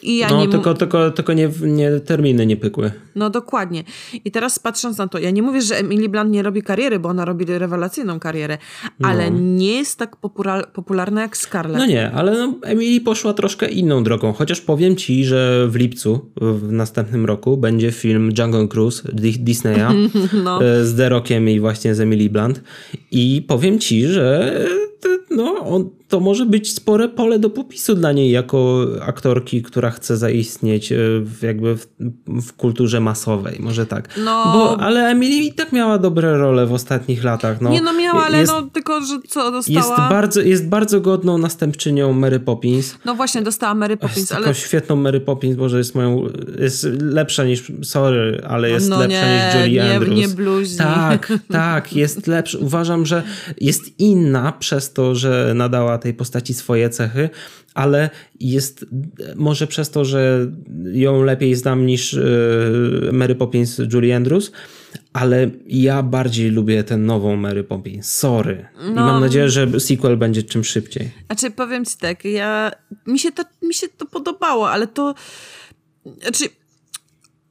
Ja no, nie tylko, tylko, tylko nie, nie, terminy nie pykły. No dokładnie. I teraz patrząc na to, ja nie mówię, że Emily Blunt nie robi kariery, bo ona robi rewelacyjną karierę, ale no. nie jest tak popularna jak Scarlett. No nie, ale no, Emily poszła troszkę inną drogą, chociaż powiem ci, że w lipcu, w następnym roku, będzie film Jungle Cruise Disneya no. E, z The Rockiem i właśnie z Emily Blunt i powiem ci, że no, on, to może być spore pole do popisu dla niej jako aktorki, która chce zaistnieć e, w, jakby w, w, kulturze masowej, może tak. No, Bo, ale Emily i tak miała dobre role w ostatnich latach. No, nie no miała, ale jest, no tylko, że co dostała? Jest bardzo, jest bardzo godną następczynią Mary Poppins. No właśnie, dostała Mary Poppins, jest ale... Taką świetną Mary Poppins, może jest moją, jest lepsza niż, sorry, ale jest no lepsza nie, niż Julie nie, Andrews. Nie bluźni. Tak, tak, jest lepsza. Uważam, że jest inna przez to, że nadała tej postaci swoje cechy, ale jest może przez to, że ją lepiej znam niż e, Mary Poppins Julie Andrews, ale ja bardziej lubię tę nową Mary Poppins. Sorry. No. I mam nadzieję, że sequel będzie czym szybciej. Znaczy, powiem ci tak, ja... Mi się to, mi się to podobało, ale to... Znaczy,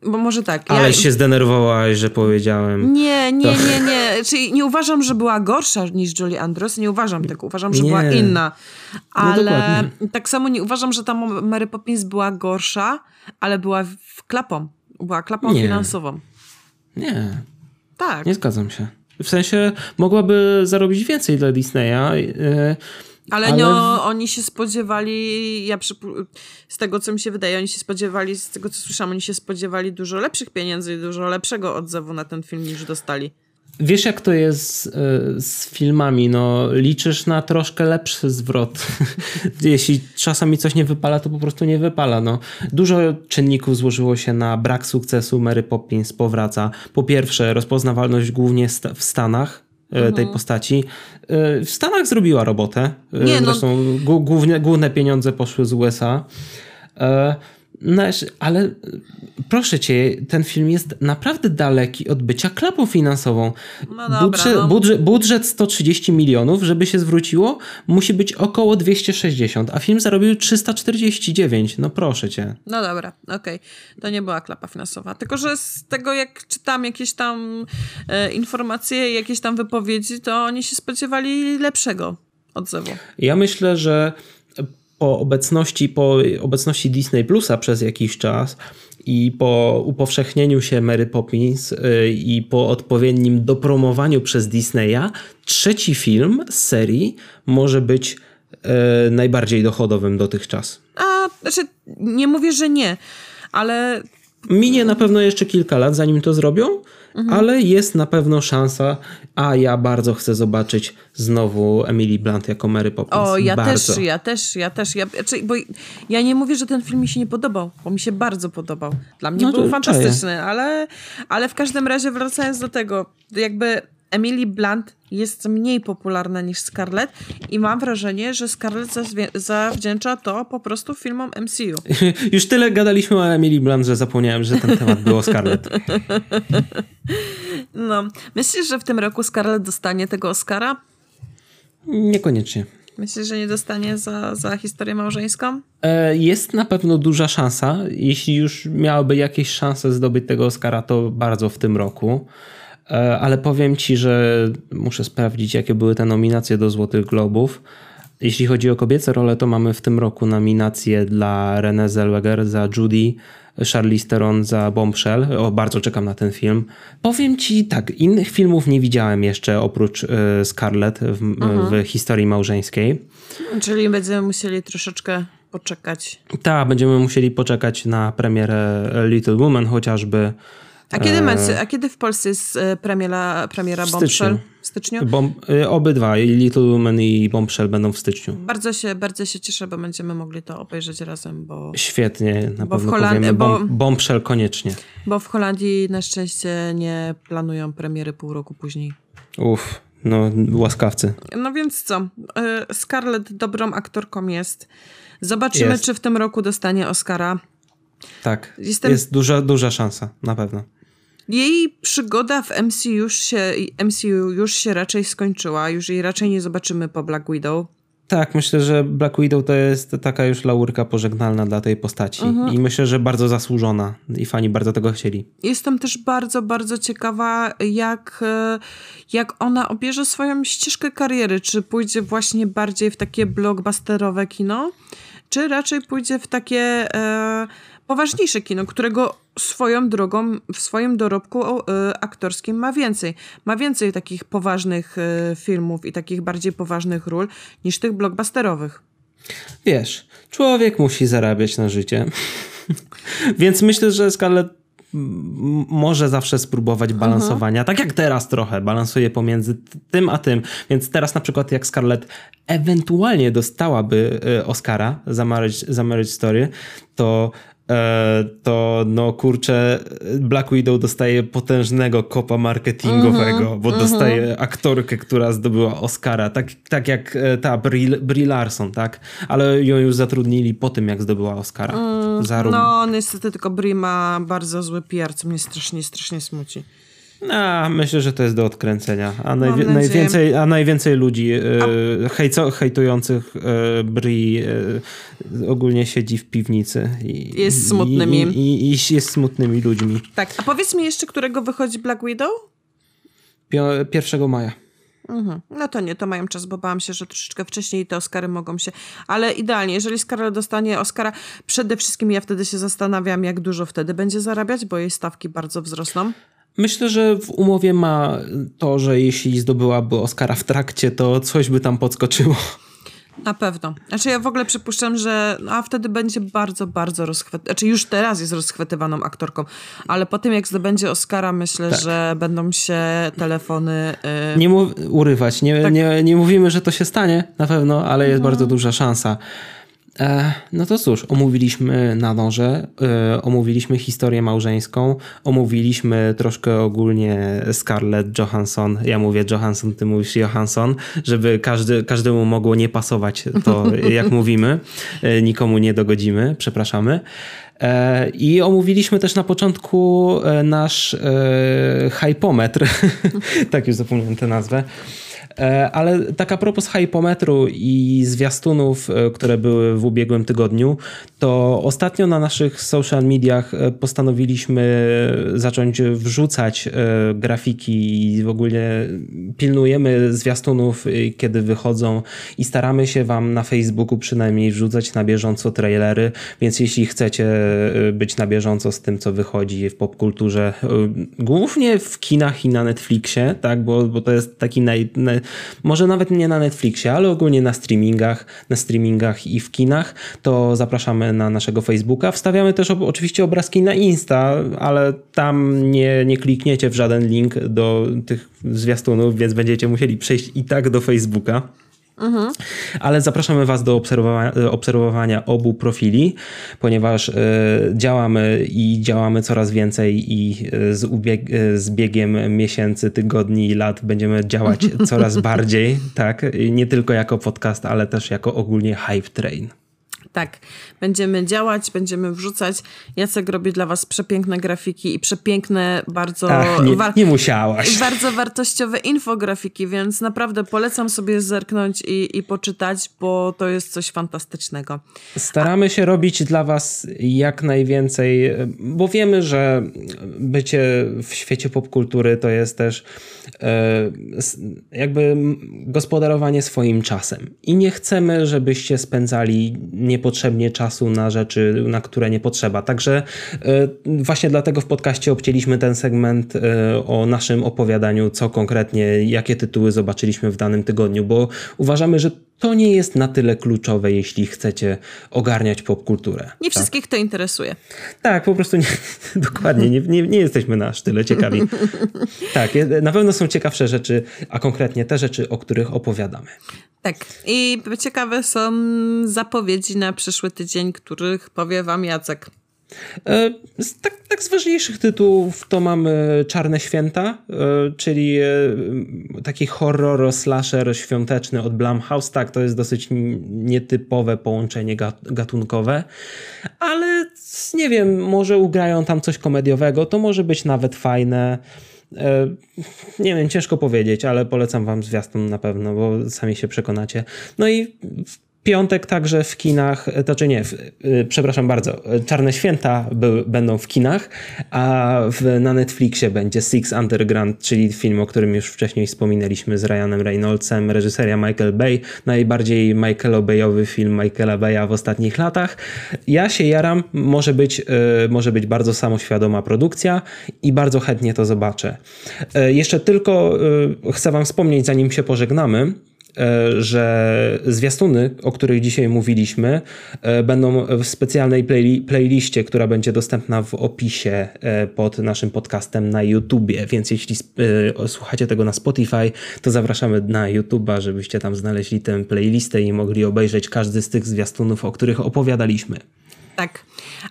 bo może tak. Ale ja... się zdenerwowałaś, że powiedziałem. Nie, nie, to... nie, nie. Czyli nie uważam, że była gorsza niż Julie Andrews. Nie uważam tego. Uważam, że nie. była inna. No ale no tak samo nie uważam, że ta Mary Poppins była gorsza, ale była w klapą. Była klapą nie. finansową. Nie. Tak. Nie zgadzam się. W sensie mogłaby zarobić więcej dla Disneya. Yy, ale, ale... No, oni się spodziewali, ja z tego co mi się wydaje, oni się spodziewali, z tego co słyszałam, oni się spodziewali dużo lepszych pieniędzy i dużo lepszego odzewu na ten film niż dostali. Wiesz, jak to jest e, z filmami? No, liczysz na troszkę lepszy zwrot. Jeśli czasami coś nie wypala, to po prostu nie wypala. No, dużo czynników złożyło się na brak sukcesu Mary Poppins powraca. Po pierwsze, rozpoznawalność głównie w Stanach e, tej mhm. postaci. E, w Stanach zrobiła robotę. Nie, no. Zresztą no... główne, główne pieniądze poszły z USA. No, ale e, proszę cię, ten film jest naprawdę daleki od bycia klapą finansową. No dobra, budżet, no. budżet, budżet 130 milionów, żeby się zwróciło, musi być około 260, a film zarobił 349. No proszę cię. No dobra, okej. Okay. To nie była klapa finansowa. Tylko, że z tego jak czytam jakieś tam e, informacje, jakieś tam wypowiedzi, to oni się spodziewali lepszego odzewu. Ja myślę, że po obecności, po obecności Disney Plusa przez jakiś czas i po upowszechnieniu się Mary Poppins y, i po odpowiednim dopromowaniu przez Disneya, trzeci film z serii może być y, najbardziej dochodowym dotychczas. A, znaczy, nie mówię, że nie, ale. Minie na pewno jeszcze kilka lat, zanim to zrobią, mhm. ale jest na pewno szansa, a ja bardzo chcę zobaczyć znowu Emily Blunt jako Mary Poppins. O, ja bardzo. też, ja też, ja też. Ja, znaczy, bo ja nie mówię, że ten film mi się nie podobał, bo mi się bardzo podobał. Dla mnie no był fantastyczny, ale, ale w każdym razie wracając do tego, jakby Emily Blunt jest mniej popularna niż Scarlett i mam wrażenie, że Scarlett zawdzięcza to po prostu filmom MCU. Już tyle gadaliśmy o Emily Blunt, że zapomniałem, że ten temat był o Scarlett. No. Myślisz, że w tym roku Scarlett dostanie tego Oscara? Niekoniecznie. Myślisz, że nie dostanie za, za historię małżeńską? E, jest na pewno duża szansa. Jeśli już miałaby jakieś szanse zdobyć tego Oscara, to bardzo w tym roku. E, ale powiem ci, że muszę sprawdzić, jakie były te nominacje do Złotych Globów. Jeśli chodzi o kobiece role, to mamy w tym roku nominację dla Renée Zellweger za Judy, Charlize Theron za Bombshell. O, bardzo czekam na ten film. Powiem ci tak, innych filmów nie widziałem jeszcze oprócz y, Scarlett w, mhm. w historii małżeńskiej. Czyli będziemy musieli troszeczkę poczekać. Tak, będziemy musieli poczekać na premierę Little Woman chociażby. A kiedy, e... a kiedy w Polsce jest e, premiera, premiera w Bombshell? W styczniu? Bom, e, obydwa, i Little Women i Bombshell będą w styczniu. Bardzo się, bardzo się cieszę, bo będziemy mogli to obejrzeć razem, bo... Świetnie, na bo pewno w Holandii, powiemy. Bo, Bombshell koniecznie. Bo w Holandii na szczęście nie planują premiery pół roku później. Uff, no łaskawcy. No więc co, Scarlett dobrą aktorką jest. Zobaczymy, jest. czy w tym roku dostanie Oscara. Tak, Jestem... jest duża, duża szansa, na pewno. Jej przygoda w MCU już, się, MCU już się raczej skończyła, już jej raczej nie zobaczymy po Black Widow. Tak, myślę, że Black Widow to jest taka już laurka pożegnalna dla tej postaci. Mhm. I myślę, że bardzo zasłużona. I fani bardzo tego chcieli. Jestem też bardzo, bardzo ciekawa, jak, e, jak ona obierze swoją ścieżkę kariery. Czy pójdzie właśnie bardziej w takie blockbusterowe kino, czy raczej pójdzie w takie e, poważniejsze kino, którego swoją drogą, w swoim dorobku e, aktorskim ma więcej. Ma więcej takich poważnych e, filmów i takich bardziej poważnych ról niż tych blockbusterowych. Wiesz, człowiek musi zarabiać na życie. Więc myślę, że Scarlett może zawsze spróbować mhm. balansowania, tak jak teraz trochę balansuje pomiędzy tym a tym. Więc teraz na przykład jak Scarlett ewentualnie dostałaby e, Oscara za Marriage, za Marriage Story, to to no kurczę, Black Widow dostaje potężnego kopa marketingowego, mm -hmm, bo mm -hmm. dostaje aktorkę, która zdobyła Oscara, tak, tak jak e, ta Brie, Brie Larson, tak? Ale ją już zatrudnili po tym, jak zdobyła Oscara. Mm, no niestety tylko Brie ma bardzo zły PR, co mnie strasznie, strasznie smuci. A, myślę, że to jest do odkręcenia. A, najwi najwięcej, a najwięcej ludzi e, hejco, hejtujących e, Bri e, ogólnie siedzi w piwnicy. I, jest smutnymi. I, i, I, jest smutnymi ludźmi. Tak, a powiedz mi jeszcze, którego wychodzi Black Widow? Pio 1 maja. Mhm. No to nie, to mają czas, bo bałam się, że troszeczkę wcześniej te Oscary mogą się... Ale idealnie, jeżeli Scarlett dostanie Oscara, przede wszystkim ja wtedy się zastanawiam, jak dużo wtedy będzie zarabiać, bo jej stawki bardzo wzrosną. Myślę, że w umowie ma to, że jeśli zdobyłaby Oscara w trakcie, to coś by tam podskoczyło. Na pewno. Znaczy ja w ogóle przypuszczam, że no, a wtedy będzie bardzo, bardzo rozchwytywaną. Znaczy już teraz jest rozchwytywaną aktorką, ale po tym jak zdobędzie Oscara, myślę, tak. że będą się telefony... Yy... Nie mów- urywać. Nie, tak. nie, nie mówimy, że to się stanie na pewno, ale jest no. bardzo duża szansa. E, no to cóż, omówiliśmy na noże, e, omówiliśmy historię małżeńską, omówiliśmy troszkę ogólnie Scarlett Johansson. Ja mówię Johansson, ty mówisz Johansson, żeby każdy, każdemu mogło nie pasować to, jak mówimy. E, nikomu nie dogodzimy, przepraszamy. I omówiliśmy też na początku nasz hypometr, tak już zapomniałem tę nazwę. E, ale tak a propos hypometru i zwiastunów, e, które były w ubiegłym tygodniu, to ostatnio na naszych social mediach e, postanowiliśmy zacząć wrzucać grafiki i w ogóle pilnujemy zwiastunów, kiedy wychodzą i staramy się wam na Facebooku przynajmniej wrzucać na bieżąco trailery, więc jeśli chcecie być na bieżąco z tym, co wychodzi w popkulturze, głównie w kinach i na Netflixie, tak, bo, bo to jest taki naj, naj może nawet nie na Netflixie, ale ogólnie na streamingach, na streamingach i w kinach, to zapraszamy na naszego Facebooka. Wstawiamy też oczywiście obrazki na Insta, ale tam nie, nie klikniecie w żaden link do tych zwiastunów, więc będziecie musieli przejść i tak do Facebooka. Mhm. Ale zapraszamy Was do obserwowania, obserwowania obu profili, ponieważ y, działamy i działamy coraz więcej i e, z, e, z biegiem miesięcy, tygodni i lat będziemy działać coraz bardziej, tak? Nie tylko jako podcast, ale też jako ogólnie Hype Train. Tak, będziemy działać, będziemy wrzucać. Jacek robi dla was przepiękne grafiki i przepiękne, bardzo... Ach, nie, nie musiałaś. Bardzo wartościowe infografiki, więc naprawdę polecam sobie zerknąć i, i poczytać, bo to jest coś fantastycznego. Staramy się robić dla was jak najwięcej, bo wiemy, że bycie w świecie popkultury to jest też e, jakby gospodarowanie swoim czasem. I nie chcemy, żebyście spędzali niepotrzebnie niepotrzebnie czasu na rzeczy, na które nie potrzeba. Także e, właśnie dlatego w podcaście obcięliśmy ten segment e, o naszym opowiadaniu, co konkretnie, jakie tytuły zobaczyliśmy w danym tygodniu, bo uważamy, że to nie jest na tyle kluczowe, jeśli chcecie ogarniać popkulturę. Nie tak? wszystkich to interesuje. Tak, po prostu nie, dokładnie, nie, nie, nie jesteśmy na aż tyle ciekawi. tak, na pewno są ciekawsze rzeczy, a konkretnie te rzeczy, o których opowiadamy. Tak, i ciekawe są zapowiedzi na przyszły tydzień, których powie wam Jacek. E, tak, tak, z ważniejszych tytułów to mamy Czarne Święta, e, czyli e, taki horror slasher świąteczny od Blumhouse. Tak, to jest dosyć nietypowe połączenie gatunkowe, ale nie wiem, może ugrają tam coś komediowego, to może być nawet fajne. Nie wiem, ciężko powiedzieć, ale polecam wam zwiastun na pewno, bo sami się przekonacie. No i piątek także w kinach, to czy nie, w, y, przepraszam bardzo, Czarne Święta by, będą w kinach, a w, na Netflixie będzie Six Underground, czyli film, o którym już wcześniej wspominaliśmy z Ryanem Reynoldsem, reżyseria Michael Bay, najbardziej Michael Bayowy film Michaela Baya w ostatnich latach. Ja się jaram, może być, może być bardzo samoświadoma produkcja i bardzo chętnie to zobaczę. Jeszcze tylko chcę wam wspomnieć, zanim się pożegnamy, E, że zwiastuny, o których dzisiaj mówiliśmy, e, będą w specjalnej play playliście, która będzie dostępna w opisie e, pod naszym podcastem na YouTubie, więc jeśli słuchacie tego na Spotify, to zapraszamy na YouTuba, żebyście tam znaleźli tę playlistę i mogli obejrzeć każdy z tych zwiastunów, o których opowiadaliśmy. Tak.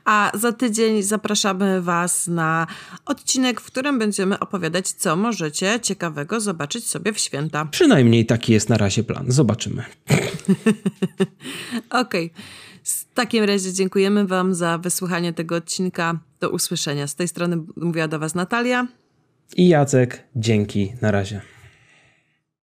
A za tydzień zapraszamy Was na odcinek, w którym będziemy opowiadać, co możecie ciekawego zobaczyć sobie w święta. Przynajmniej taki jest na razie plan. Zobaczymy. Okej. Okay. W takim razie dziękujemy Wam za wysłuchanie tego odcinka. Do usłyszenia. Z tej strony mówiła do Was Natalia. I Jacek. Dzięki. Na razie.